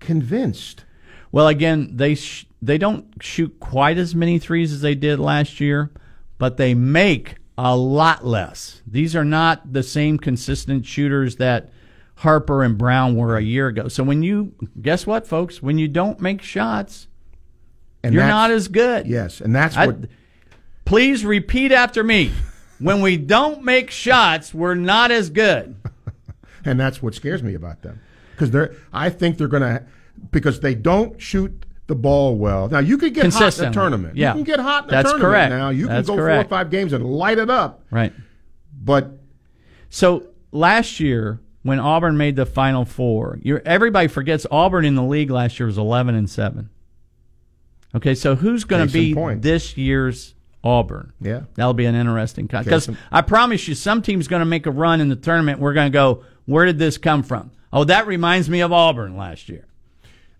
convinced. Well, again, they sh- they don't shoot quite as many threes as they did last year, but they make a lot less. These are not the same consistent shooters that Harper and Brown were a year ago. So when you guess what, folks, when you don't make shots, And you're not as good. yes, and that's I- what please repeat after me. When we don't make shots, we're not as good. and that's what scares me about them because they're. I think they're going to because they don't shoot the ball well. Now you could get hot in a tournament. Yeah. you can get hot in a That's tournament. correct. Now you That's can go correct. four or five games and light it up. Right. But So last year, when Auburn made the Final Four, you're, everybody forgets Auburn in the league last year was 11 and seven. Okay, so who's going to be point. this year's Auburn? Yeah. that'll be an interesting because I promise you, some team's going to make a run in the tournament. We're going to go, where did this come from? Oh, that reminds me of Auburn last year.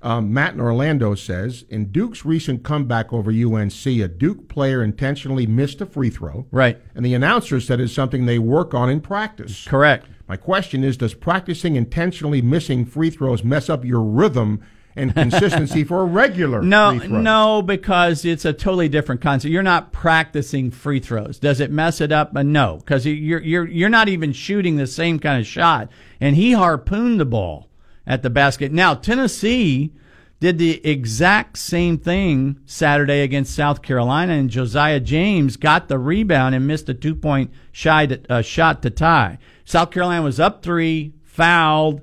Um, Matt in Orlando says in Duke's recent comeback over UNC, a Duke player intentionally missed a free throw. Right. And the announcer said it's something they work on in practice. Correct. My question is Does practicing intentionally missing free throws mess up your rhythm and consistency for a regular No, free throw? no, because it's a totally different concept. You're not practicing free throws. Does it mess it up? Uh, no, because you're you're you're not even shooting the same kind of shot. And he harpooned the ball at the basket. Now Tennessee did the exact same thing Saturday against South Carolina, and Josiah James got the rebound and missed a two point shy to, uh, shot to tie. South Carolina was up three, fouled.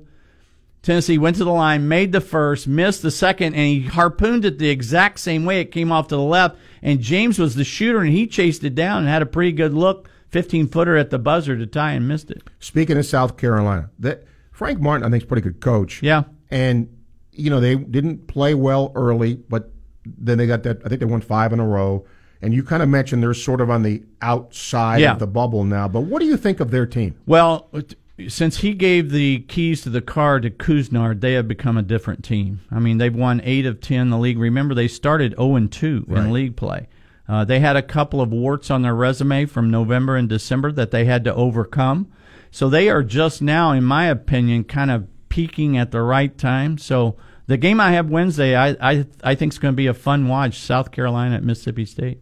Tennessee went to the line, made the first, missed the second, and he harpooned it the exact same way. It came off to the left, and James was the shooter, and he chased it down and had a pretty good look 15 footer at the buzzer to tie and missed it. Speaking of South Carolina, that Frank Martin, I think, is a pretty good coach. Yeah. And, you know, they didn't play well early, but then they got that, I think they won five in a row. And you kind of mentioned they're sort of on the outside Yeah. of the bubble now. But what do you think of their team? Well, since he gave the keys to the car to Couisnard, they have become a different team. I mean, they've won eight of ten in the league. Remember, they started zero and two in league play. Uh, they had a couple of warts on their resume from November and December that they had to overcome. So they are just now, in my opinion, kind of peaking at the right time. So the game I have Wednesday, I I, I think is going to be a fun watch. South Carolina at Mississippi State.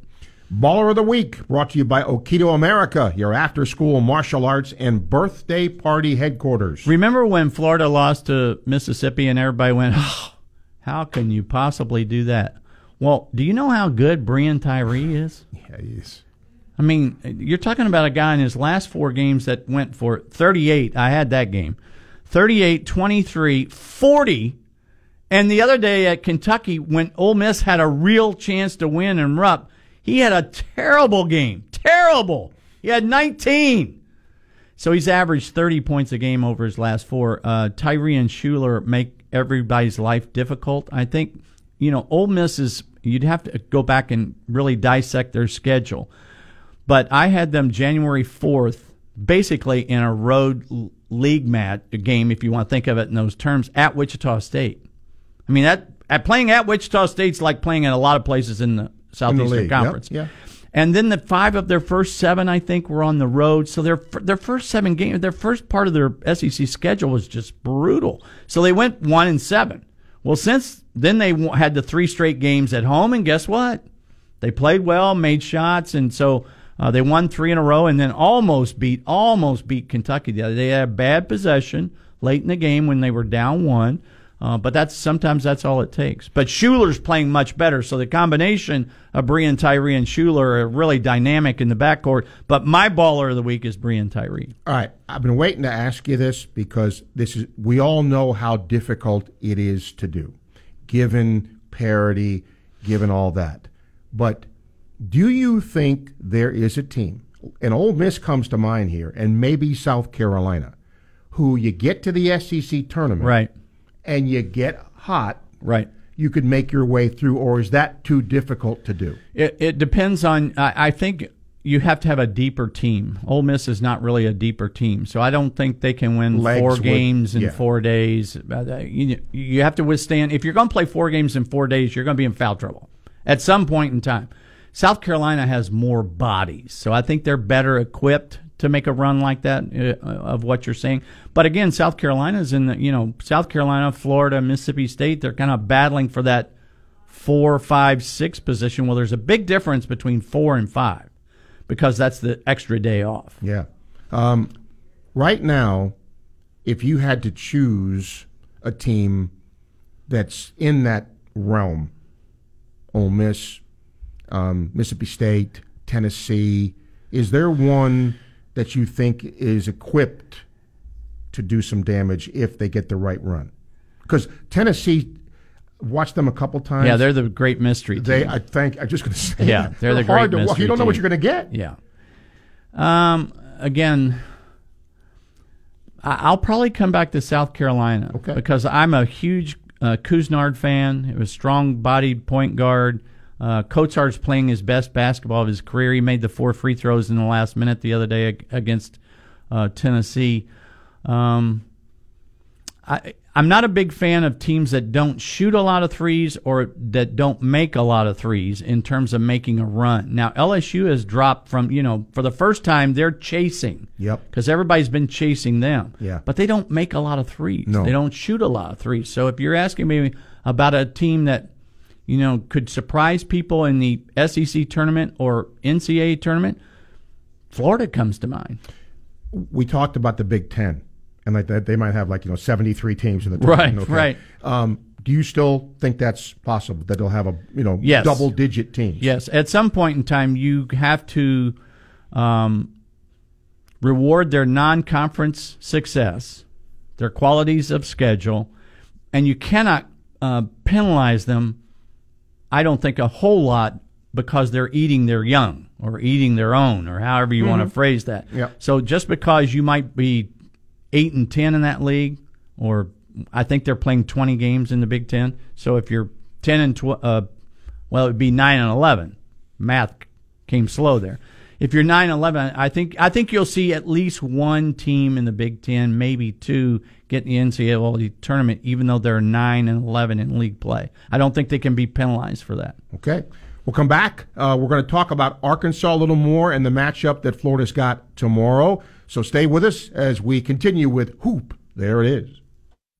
Baller of the Week, brought to you by Okito America, your after school martial arts and birthday party headquarters. Remember when Florida lost to Mississippi and everybody went, oh, how can you possibly do that? Well, do you know how good Breein Tyree is? Yeah, he's- I mean, you're talking about a guy in his last four games that went for 38. I had that game. 38, 23, 40. And the other day at Kentucky, when Ole Miss had a real chance to win and Rupp, he had a terrible game. Terrible. He had 19. So he's averaged 30 points a game over his last four. Uh, Tyree and Shuler make everybody's life difficult. I think, you know, Ole Miss is, you'd have to go back and really dissect their schedule. But I had them January 4th, basically in a road league mat game, if you want to think of it in those terms, at Wichita State. I mean, that at playing at Wichita State's like playing in a lot of places in the Southeastern league, yep, Conference. yeah. And then the five of their first seven, I think, were on the road. So their their first seven games, their first part of their SEC schedule was just brutal. So they went one and seven. Well, since then they had the three straight games at home, and guess what? They played well, made shots, and so uh, they won three in a row, and then almost beat almost beat Kentucky the other day. They had a bad possession late in the game when they were down one. Uh, but that's sometimes that's all it takes. But Shuler's playing much better, so the combination of Breein Tyree and Shuler are really dynamic in the backcourt. But my baller of the week is Breein Tyree. All right, I've been waiting to ask you this because this is we all know how difficult it is to do, given parity, given all that. But do you think there is a team, and Ole Miss comes to mind here, and maybe South Carolina, who you get to the SEC tournament, Right. And you get hot, Right. you could make your way through, or is that too difficult to do? It, it depends on. I, I think you have to have a deeper team. Ole Miss is not really a deeper team, so I don't think they can win Legs four would- games in yeah. four days. Uh, You, you have to withstand. If you're going to play four games in four days, you're going to be in foul trouble at some point in time. South Carolina has more bodies, so I think they're better equipped to make a run like that uh, of what you're saying. But again, South Carolina's in the you know South Carolina, Florida, Mississippi State. They're kind of battling for that four, five, six position. Well, there's a big difference between four and five because that's the extra day off. Yeah. Um, right now, if you had to choose a team that's in that realm, Ole Miss, um, Mississippi State, Tennessee, is there one that you think is equipped to do some damage if they get the right run? Because Tennessee, watched them a couple times. Yeah, they're the great mystery. Team. They, I think, I'm just going to say, Yeah, that. they're the hard great to watch. mystery You don't know what you're going to get. Yeah. Um. Again, I'll probably come back to South Carolina Okay. because I'm a huge uh, Couisnard fan. It was strong-bodied point guard. Uh, Couisnard's playing his best basketball of his career. He made the four free throws in the last minute the other day against uh, Tennessee. Um, I, I'm not a big fan of teams that don't shoot a lot of threes or that don't make a lot of threes in terms of making a run. Now LSU has dropped from you know for the first time they're chasing. Yep. Because everybody's been chasing them. Yeah. But they don't make a lot of threes. No. They don't shoot a lot of threes. So if you're asking me about a team that you know could surprise people in the SEC tournament or NCAA tournament, Florida comes to mind. we talked about the Big Ten, and like that they might have like you know seventy three teams in the Right, tournament, right. Um, do you still think that's possible that they'll have a you know Yes. double digit teams? Yes, at some point in time, you have to um, reward their non-conference success, their qualities of schedule, and you cannot uh, penalize them. I don't think a whole lot because they're eating their young or eating their own or however you want to phrase that. Yep. So just because you might be eight and ten in that league, or I think they're playing twenty games in the Big Ten. So if you're ten and tw- uh, well, it would be nine and eleven. Math came slow there. If you're 9-11, I think I think you'll see at least one team in the Big Ten, maybe two, get the NCAA tournament, even though they're nine and eleven in league play. I don't think they can be penalized for that. Okay. We'll come back. Uh, we're going to talk about Arkansas a little more and the matchup that Florida's got tomorrow. So stay with us as we continue with Hoop. There it is.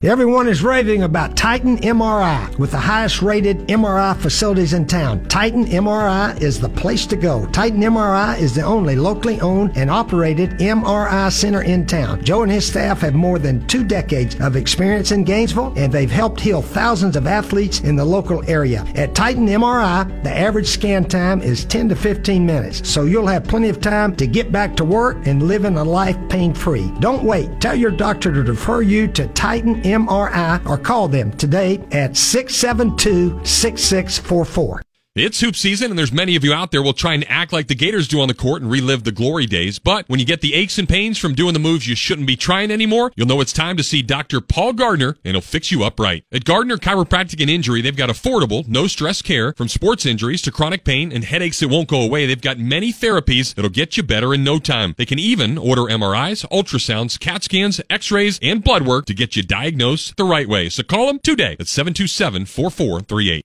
Everyone is raving about Titan MRI with the highest rated MRI facilities in town. Titan MRI is the place to go. Titan MRI is the only locally owned and operated MRI center in town. Joe and his staff have more than two decades of experience in Gainesville and they've helped heal thousands of athletes in the local area. At Titan MRI, the average scan time is 10 to 15 minutes, so you'll have plenty of time to get back to work and living a life pain free. Don't wait. Tell your doctor to refer you to Titan MRI or call them today at 672 6644. It's hoop season, and there's many of you out there will try and act like the Gators do on the court and relive the glory days. But when you get the aches and pains from doing the moves you shouldn't be trying anymore, you'll know it's time to see Dr. Paul Gardner, and he'll fix you up right. At Gardner Chiropractic and Injury, they've got affordable, no stress care from sports injuries to chronic pain and headaches that won't go away. They've got many therapies that'll get you better in no time. They can even order MRIs, ultrasounds, CAT scans, x-rays, and blood work to get you diagnosed the right way. So call them today at 727 4438.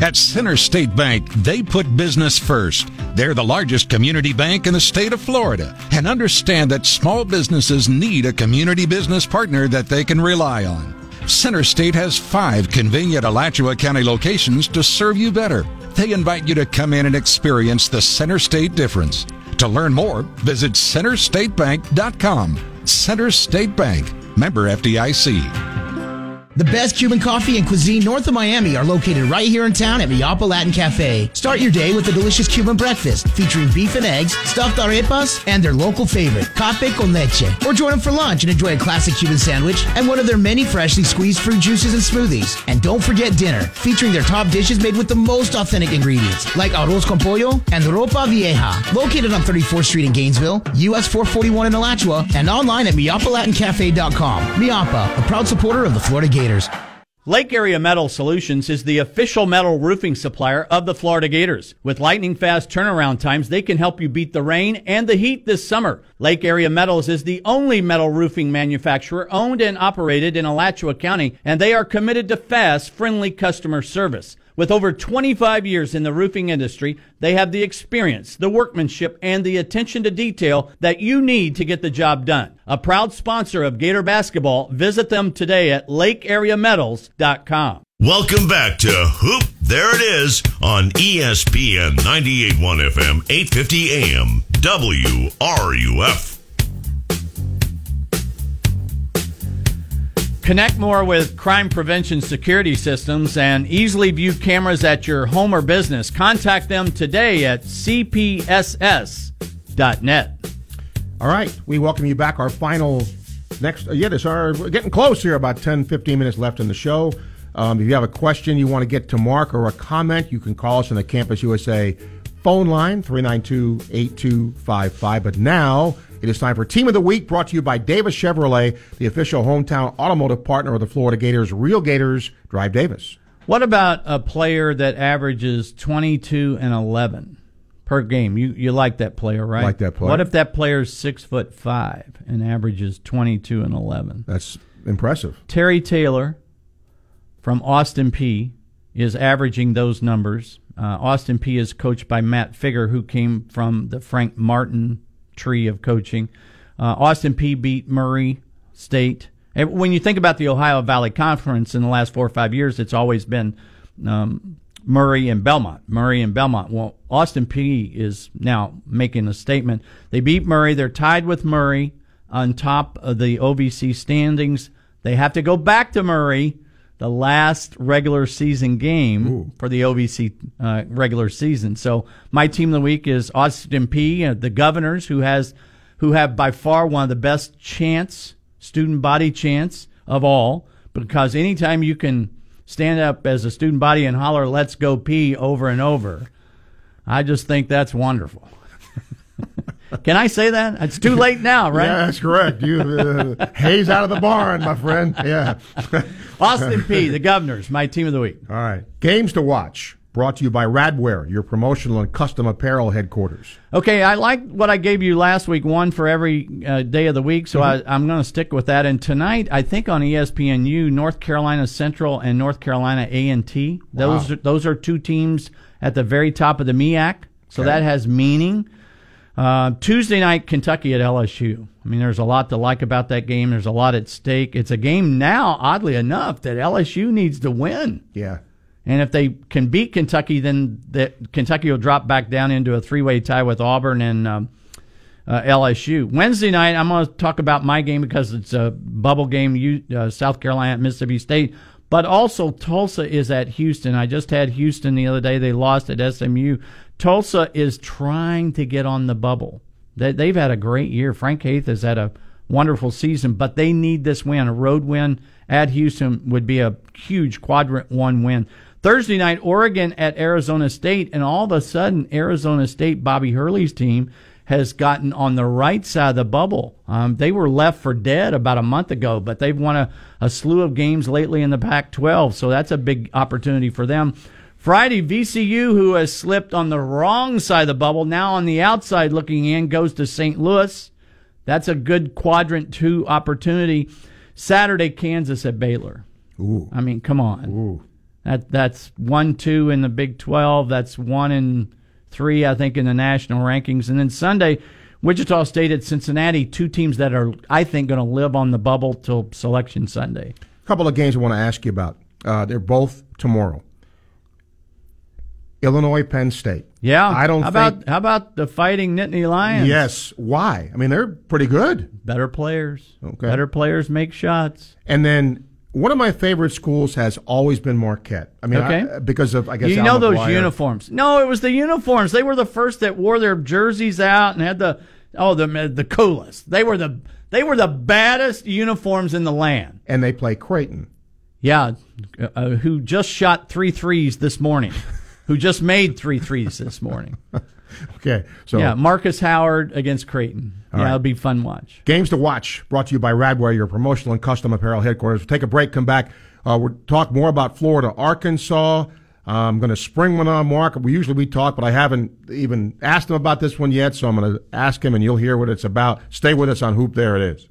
At CenterState Bank, they put business first. They're the largest community bank in the state of Florida and understand that small businesses need a community business partner that they can rely on. CenterState has five convenient Alachua County locations to serve you better. They invite you to come in and experience the CenterState difference. To learn more, visit centerstatebank.com. CenterState Bank, member FDIC. The best Cuban coffee and cuisine north of Miami are located right here in town at Mi Apa Latin Cafe. Start your day with a delicious Cuban breakfast featuring beef and eggs, stuffed arepas, and their local favorite, cafe con leche. Or join them for lunch and enjoy a classic Cuban sandwich and one of their many freshly squeezed fruit juices and smoothies. And don't forget dinner, featuring their top dishes made with the most authentic ingredients, like arroz con pollo and ropa vieja. Located on 34th Street in Gainesville, US 441 in Alachua, and online at miapalatincafe.com. Mi Apa, a proud supporter of the Florida Gators. Lake Area Metal Solutions is the official metal roofing supplier of the Florida Gators. With lightning fast turnaround times, they can help you beat the rain and the heat this summer. Lake Area Metals is the only metal roofing manufacturer owned and operated in Alachua County, and they are committed to fast, friendly customer service. With over 25 years in the roofing industry, they have the experience, the workmanship, and the attention to detail that you need to get the job done. A proud sponsor of Gator Basketball, visit them today at lakeareametals.com. Welcome back to Hoop. There it is on ESPN 98.1 FM, 850 AM, WRUF. Connect more with crime prevention security systems and easily view cameras at your home or business. Contact them today at cpss.net. All right. We welcome you back. Our final next, uh, yeah, this are we're getting close here, about 10, 15 minutes left in the show. Um, if you have a question you want to get to Mark or a comment, you can call us on the Campus USA phone line, 392 8255. But now it is time for Team of the Week, brought to you by Davis Chevrolet, the official hometown automotive partner of the Florida Gators. Real Gators, drive Davis. What about a player that averages 22 and 11 per game? You you like that player, right? Like that player. What if that player is six foot five and averages 22 and 11? That's impressive. Terry Taylor from Austin Peay is averaging those numbers. Uh, Austin Peay is coached by Matt Figger, who came from the Frank Martin tree of coaching. Uh, Austin Peay beat Murray State. And when you think about the Ohio Valley Conference in the last four or five years, it's always been um, Murray and Belmont. Murray and Belmont. Well, Austin Peay is now making a statement. They beat Murray. They're tied with Murray on top of the OVC standings. They have to go back to Murray the last regular season game for the OVC uh, regular season. So my team of the week is Austin Peay, uh, the Governors, who has who have by far one of the best chance student body chance of all. Because anytime you can stand up as a student body and holler "Let's go Peay" over and over, I just think that's wonderful. Can I say that? It's too late now, right? Yeah, that's correct. You uh, hay's out of the barn, my friend. Yeah. Austin Peay, the Governors, my team of the week. All right. Games to watch. Brought to you by Radware, your promotional and custom apparel headquarters. Okay, I like what I gave you last week, one for every uh, day of the week, so Mm-hmm. I, I'm going to stick with that. And tonight, I think on ESPNU, North Carolina Central and North Carolina A and T. Those Wow. are, those are two teams at the very top of the MEAC, so that has meaning. Uh, Tuesday night, Kentucky at LSU. I mean, there's a lot to like about that game. There's a lot at stake. It's a game now, oddly enough, that LSU needs to win. Yeah. And if they can beat Kentucky, then that Kentucky will drop back down into a three-way tie with Auburn and um, uh, LSU. Wednesday night, I'm going to talk about my game because it's a bubble game. U- uh, South Carolina at Mississippi State, but also Tulsa is at Houston. I just had Houston the other day. They lost at SMU. Tulsa is trying to get on the bubble. They, they've had a great year. Frank Haith has had a wonderful season, but they need this win. A road win at Houston would be a huge quadrant one win. Thursday night, Oregon at Arizona State, and all of a sudden, Arizona State, Bobby Hurley's team, has gotten on the right side of the bubble. Um, they were left for dead about a month ago, but they've won a, a slew of games lately in the Pac 12, so that's a big opportunity for them. Friday, VCU, who has slipped on the wrong side of the bubble, now on the outside looking in, goes to St. Louis. That's a good quadrant two opportunity. Saturday, Kansas at Baylor. Ooh. I mean, come on. Ooh. That that's one two in the Big Twelve. That's one and three, I think, in the national rankings. And then Sunday, Wichita State at Cincinnati. Two teams that are, I think, going to live on the bubble till Selection Sunday. A couple of games I want to ask you about. Uh, they're both tomorrow. Illinois, Penn State. Yeah. I don't How think. about how about the Fighting Nittany Lions? yes. Why? I mean, they're pretty good. Better players. Okay. Better players make shots. And then one of my favorite schools has always been Marquette. I mean, Okay. I, because of I guess you know those uniforms. No, it was the uniforms. They were the first that wore their jerseys out and had the oh the the coolest. They were the they were the baddest uniforms in the land. and they play Creighton. Yeah, uh, who just shot three threes this morning. who just made three threes this morning. Okay, so Yeah, Markus Howard against Creighton. Yeah, right. it'll be fun watch. Games to watch brought to you by Radware, your promotional and custom apparel headquarters. We'll take a break, come back. Uh, we'll talk more about Florida, Arkansas. Uh, I'm going to spring one on Mark. We usually we talk, but I haven't even asked him about this one yet, so I'm going to ask him, and you'll hear what it's about. Stay with us on Hoop. There it is.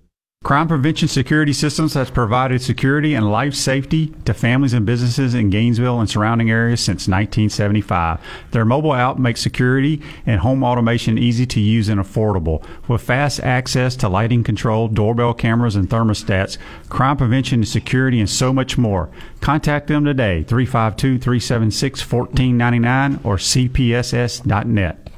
Crime Prevention Security Systems has provided security and life safety to families and businesses in Gainesville and surrounding areas since 1975. Their mobile app makes security and home automation easy to use and affordable. With fast access to lighting control, doorbell cameras, and thermostats, crime prevention and security, and so much more. Contact them today, 352 376 1499 or cpss.net.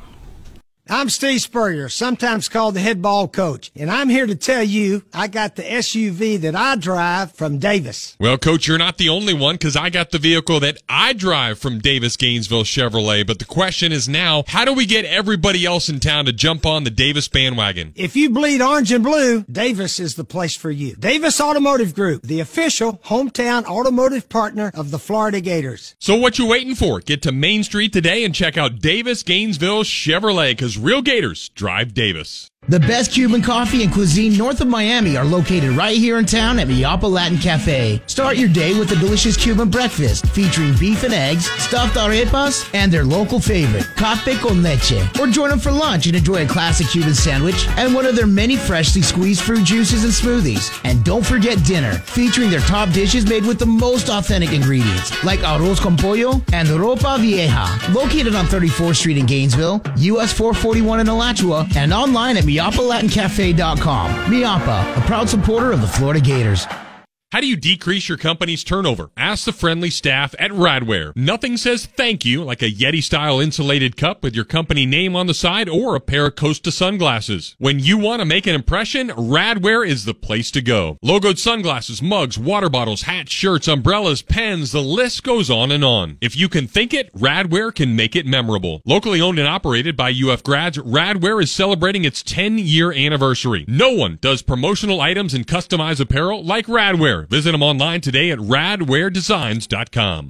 I'm Steve Spurrier, sometimes called the head ball coach, and I'm here to tell you I got the SUV that I drive from Davis. Well, Coach, you're not the only one because I got the vehicle that I drive from Davis Gainesville Chevrolet. But the question is now, how do we get everybody else in town to jump on the Davis bandwagon? If you bleed orange and blue, Davis is the place for you. Davis Automotive Group, the official hometown automotive partner of the Florida Gators. So what you waiting for? Get to Main Street today and check out Davis Gainesville Chevrolet because real Gators drive Davis. The best Cuban coffee and cuisine north of Miami are located right here in town at Mi Apa Latin Cafe. Start your day with a delicious Cuban breakfast featuring beef and eggs, stuffed arepas, and their local favorite, cafe con leche. Or join them for lunch and enjoy a classic Cuban sandwich and one of their many freshly squeezed fruit juices and smoothies. And don't forget dinner, featuring their top dishes made with the most authentic ingredients, like arroz con pollo and ropa vieja. Located on 34th Street in Gainesville, US 441 in Alachua, and online at MiapaLatinCafe.com. Mi Apa, a proud supporter of the Florida Gators. How do you decrease your company's turnover? Ask the friendly staff at Radware. Nothing says thank you like a Yeti style insulated cup with your company name on the side or a pair of Costa sunglasses. When you want to make an impression, Radware is the place to go. Logoed sunglasses, mugs, water bottles, hats, shirts, umbrellas, pens, the list goes on and on. If you can think it, Radware can make it memorable. Locally owned and operated by UF grads, Radware is celebrating its 10 year anniversary. No one does promotional items and customized apparel like Radware. Visit them online today at radwaredesigns.com.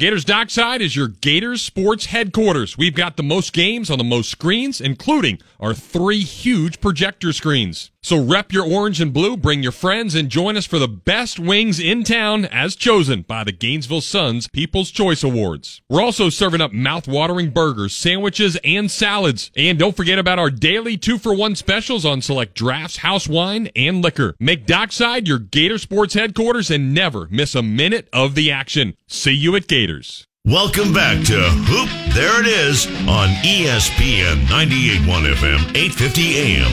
Gators Dockside is your Gators sports headquarters. We've got the most games on the most screens, including our three huge projector screens. So rep your orange and blue, bring your friends, and join us for the best wings in town as chosen by the Gainesville Suns People's Choice Awards. We're also serving up mouth-watering burgers, sandwiches, and salads. And don't forget about our daily two-for-one specials on select drafts, house wine, and liquor. Make Dockside your Gator Sports headquarters and never miss a minute of the action. See you at Gators. Welcome back to Hoop There It Is on ESPN 98.1 FM, 850 AM,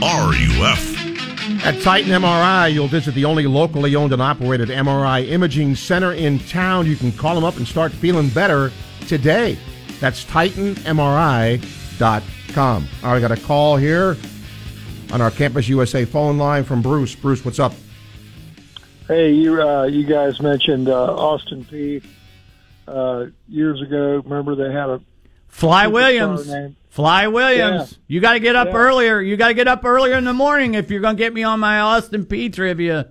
WRUF. At Titan MRI, you'll visit the only locally owned and operated MRI imaging center in town. You can call them up and start feeling better today. That's TitanMRI.com. All right, I got a call here on our Campus USA phone line from Bruce. Bruce, what's up? Hey, you uh, you guys mentioned uh, Austin Peay uh, years ago. Remember they had a Fly Williams. name? Fly Williams. Yeah. You got to get up Yeah. earlier. You got to get up earlier in the morning if you're going to get me on my Austin Peay trivia.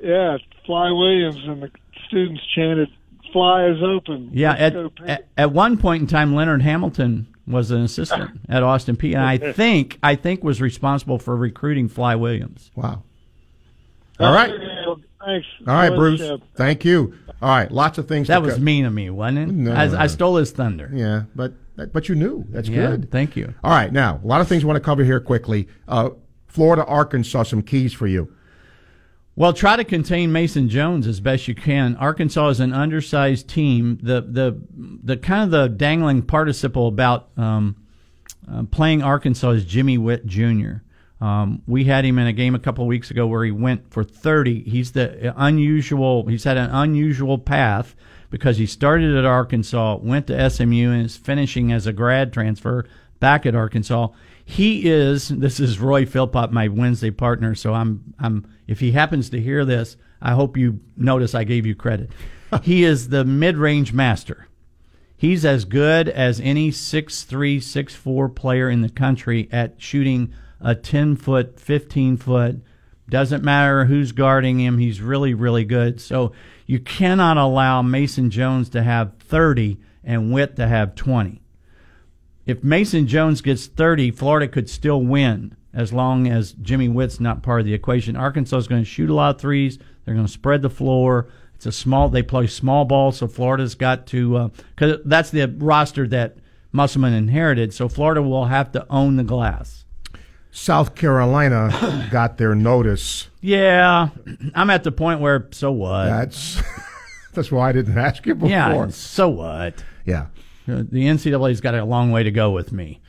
Yeah, Fly Williams, and the students chanted, "Fly is open." Yeah, at, at at one point in time, Leonard Hamilton was an assistant at Austin Peay, and I think I think was responsible for recruiting Fly Williams. Wow. All right. Thanks. All right, Bruce. Thank you. All right, lots of things. That was co- mean of me, wasn't it? No, I, no. I stole his thunder. Yeah, but but you knew. That's Yeah, good. thank you. All right, now a lot of things I want to cover here quickly. Uh, Florida, Arkansas, some keys for you. Well, try to contain Mason Jones as best you can. Arkansas is an undersized team. The the the kind of the dangling participle about um, uh, playing Arkansas is Jimmy Whitt Jr. Um, we had him in a game a couple of weeks ago where he went for 30. He's the unusual. He's had an unusual path because he started at Arkansas, went to SMU, and is finishing as a grad transfer back at Arkansas. He is. This is Roy Philpott, my Wednesday partner. So I'm. I'm. If he happens to hear this, I hope you notice I gave you credit. he is the mid-range master. He's as good as any six-three, six-four player in the country at shooting a 10-foot, 15-foot. Doesn't matter who's guarding him. He's really, really good. So you cannot allow Mason Jones to have 30 and Whitt to have 20. If Mason Jones gets 30, Florida could still win as long as Jimmy Whitt's not part of the equation. Arkansas is going to shoot a lot of threes. They're going to spread the floor. It's a small. They play small ball, so Florida's got to uh, because that's the roster that Musselman inherited. So Florida will have to own the glass. South Carolina got their notice. Yeah, I'm at the point where so what? That's that's why I didn't ask you before. yeah, so what? Yeah. Uh, The NCAA's got a long way to go with me.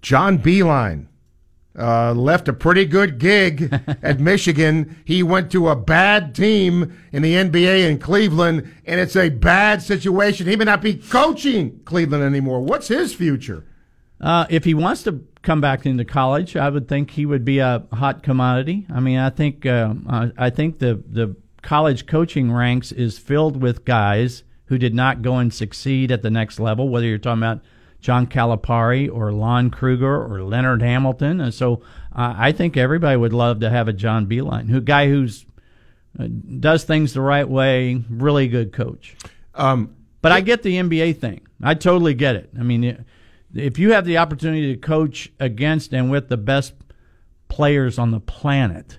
John Beilein uh, left a pretty good gig at Michigan. He went to a bad team in the NBA in Cleveland, and it's a bad situation. He may not be coaching Cleveland anymore. What's his future? Uh, if he wants to come back into college, I would think he would be a hot commodity. I mean, I think uh, I think the the college coaching ranks is filled with guys who did not go and succeed at the next level. Whether you're talking about John Calipari or Lon Kruger or Leonard Hamilton, and so uh, I think everybody would love to have a John Beilein, who guy who's uh, does things the right way, really good coach. Um, But I get the NBA thing. I totally get it. I mean, if you have the opportunity to coach against and with the best players on the planet,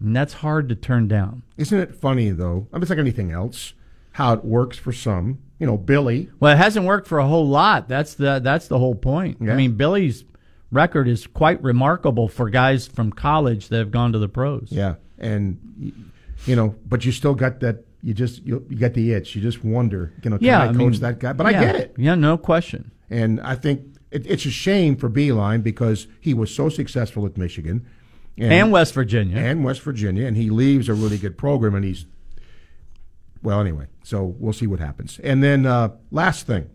mean, that's hard to turn down. Isn't it funny though? I mean, it's like anything else. How it works for some. You know, Billy. Well, it hasn't worked for a whole lot. That's the that's the whole point. Yeah. I mean, Billy's record is quite remarkable for guys from college that have gone to the pros. Yeah, and you know, but you still got that. You just you, you got the itch. You just wonder, you know, can Yeah, I I coach mean, that guy? But yeah. I get it. Yeah, no question. And I think it, it's a shame for Beilein because he was so successful at Michigan And West Virginia. and West Virginia, and he leaves a really good program, and he's well, anyway, so we'll see what happens. And then uh, last thing.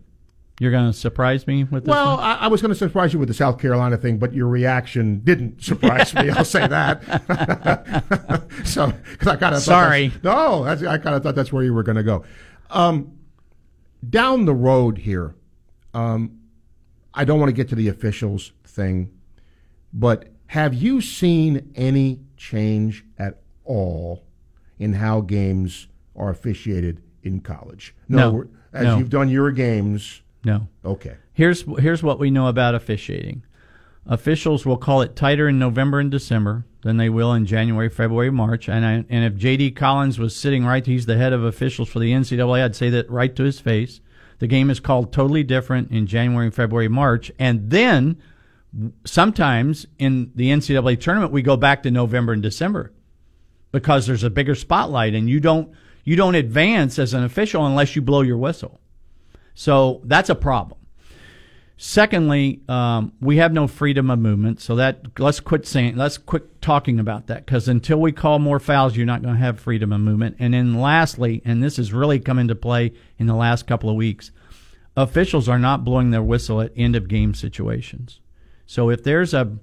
You're going to surprise me with this Well? I, I was going to surprise you with the South Carolina thing, but your reaction didn't surprise me. I'll say that. so, because I kind of Sorry. no, I kind of thought that's where you were going to go. Um, down the road here, um, I don't want to get to the officials thing, but have you seen any change at all in how games are officiated in college? No. As No. you've done your games, no. okay. Here's here's what we know about officiating. Officials will call it tighter in November and December than they will in January, February, March. And I, and if J.D. Collins was sitting right, he's the head of officials for the NCAA. I'd say that right to his face. The game is called totally different in January, February, March, and then sometimes in the NCAA tournament we go back to November and December because there's a bigger spotlight, and you don't you don't advance as an official unless you blow your whistle. So that's a problem. Secondly, um, we have no freedom of movement, so that let's quit saying let's quit talking about that because until we call more fouls, you're not going to have freedom of movement. And then lastly, and this has really come into play in the last couple of weeks, officials are not blowing their whistle at end of game situations. So if there's a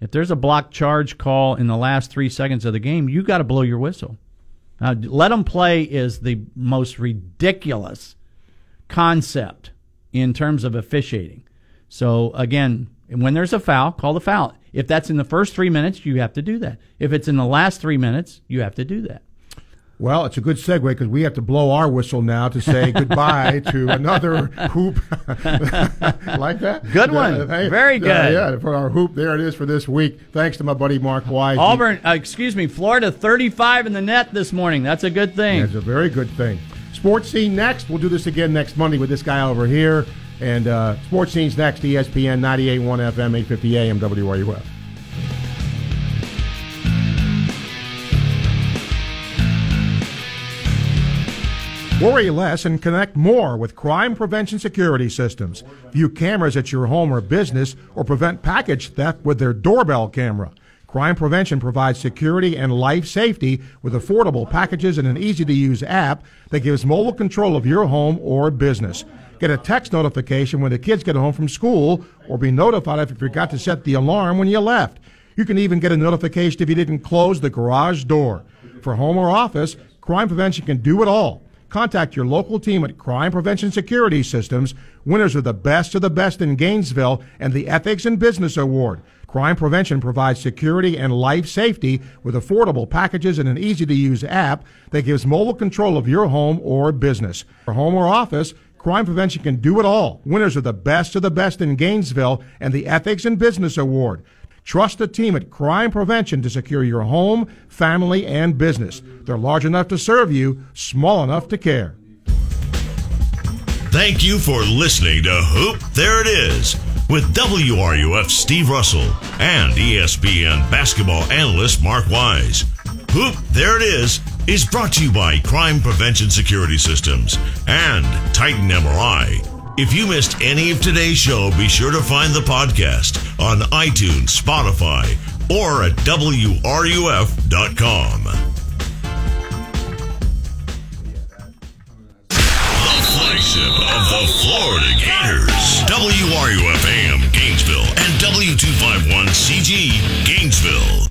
if there's a block charge call in the last three seconds of the game, you got to blow your whistle. Now, let them play is the most ridiculous concept in terms of officiating. So again, when there's a foul, call the foul. If that's in the first three minutes, you have to do that. If it's in the last three minutes, you have to do that. Well, it's a good segue because we have to blow our whistle now to say goodbye to another hoop. like that? Good one. Very good. yeah, for our hoop. There it is for this week. Thanks to my buddy Mark Wise. Auburn, uh, excuse me, Florida 35 in the net this morning. That's a good thing. That's a very good thing. Sports scene next. We'll do this again next Monday with this guy over here. And uh, sports scenes next. ESPN 98.1 FM, 850 AM, WRUF. Worry less and connect more with crime prevention security systems. View cameras at your home or business or prevent package theft with their doorbell camera. Crime Prevention provides security and life safety with affordable packages and an easy to use app that gives mobile control of your home or business. Get a text notification when the kids get home from school or be notified if you forgot to set the alarm when you left. You can even get a notification if you didn't close the garage door. For home or office, Crime Prevention can do it all. Contact your local team at Crime Prevention Security Systems, winners of the Best of the Best in Gainesville and the Ethics and Business Award. Crime Prevention provides security and life safety with affordable packages and an easy to use app that gives mobile control of your home or business. For home or office, Crime Prevention can do it all. Winners of the Best of the Best in Gainesville and the Ethics and Business Award. Trust the team at Crime Prevention to secure your home, family, and business. They're large enough to serve you, small enough to care. Thank you for listening to Hoop There It Is with WRUF Steve Russell and ESPN basketball analyst Mark Wise. Hoop There It Is is brought to you by Crime Prevention Security Systems and Titan MRI. If you missed any of today's show, be sure to find the podcast on iTunes, Spotify, or at WRUF.com. The flagship of the Florida Gators. WRUF AM Gainesville and W251CG Gainesville.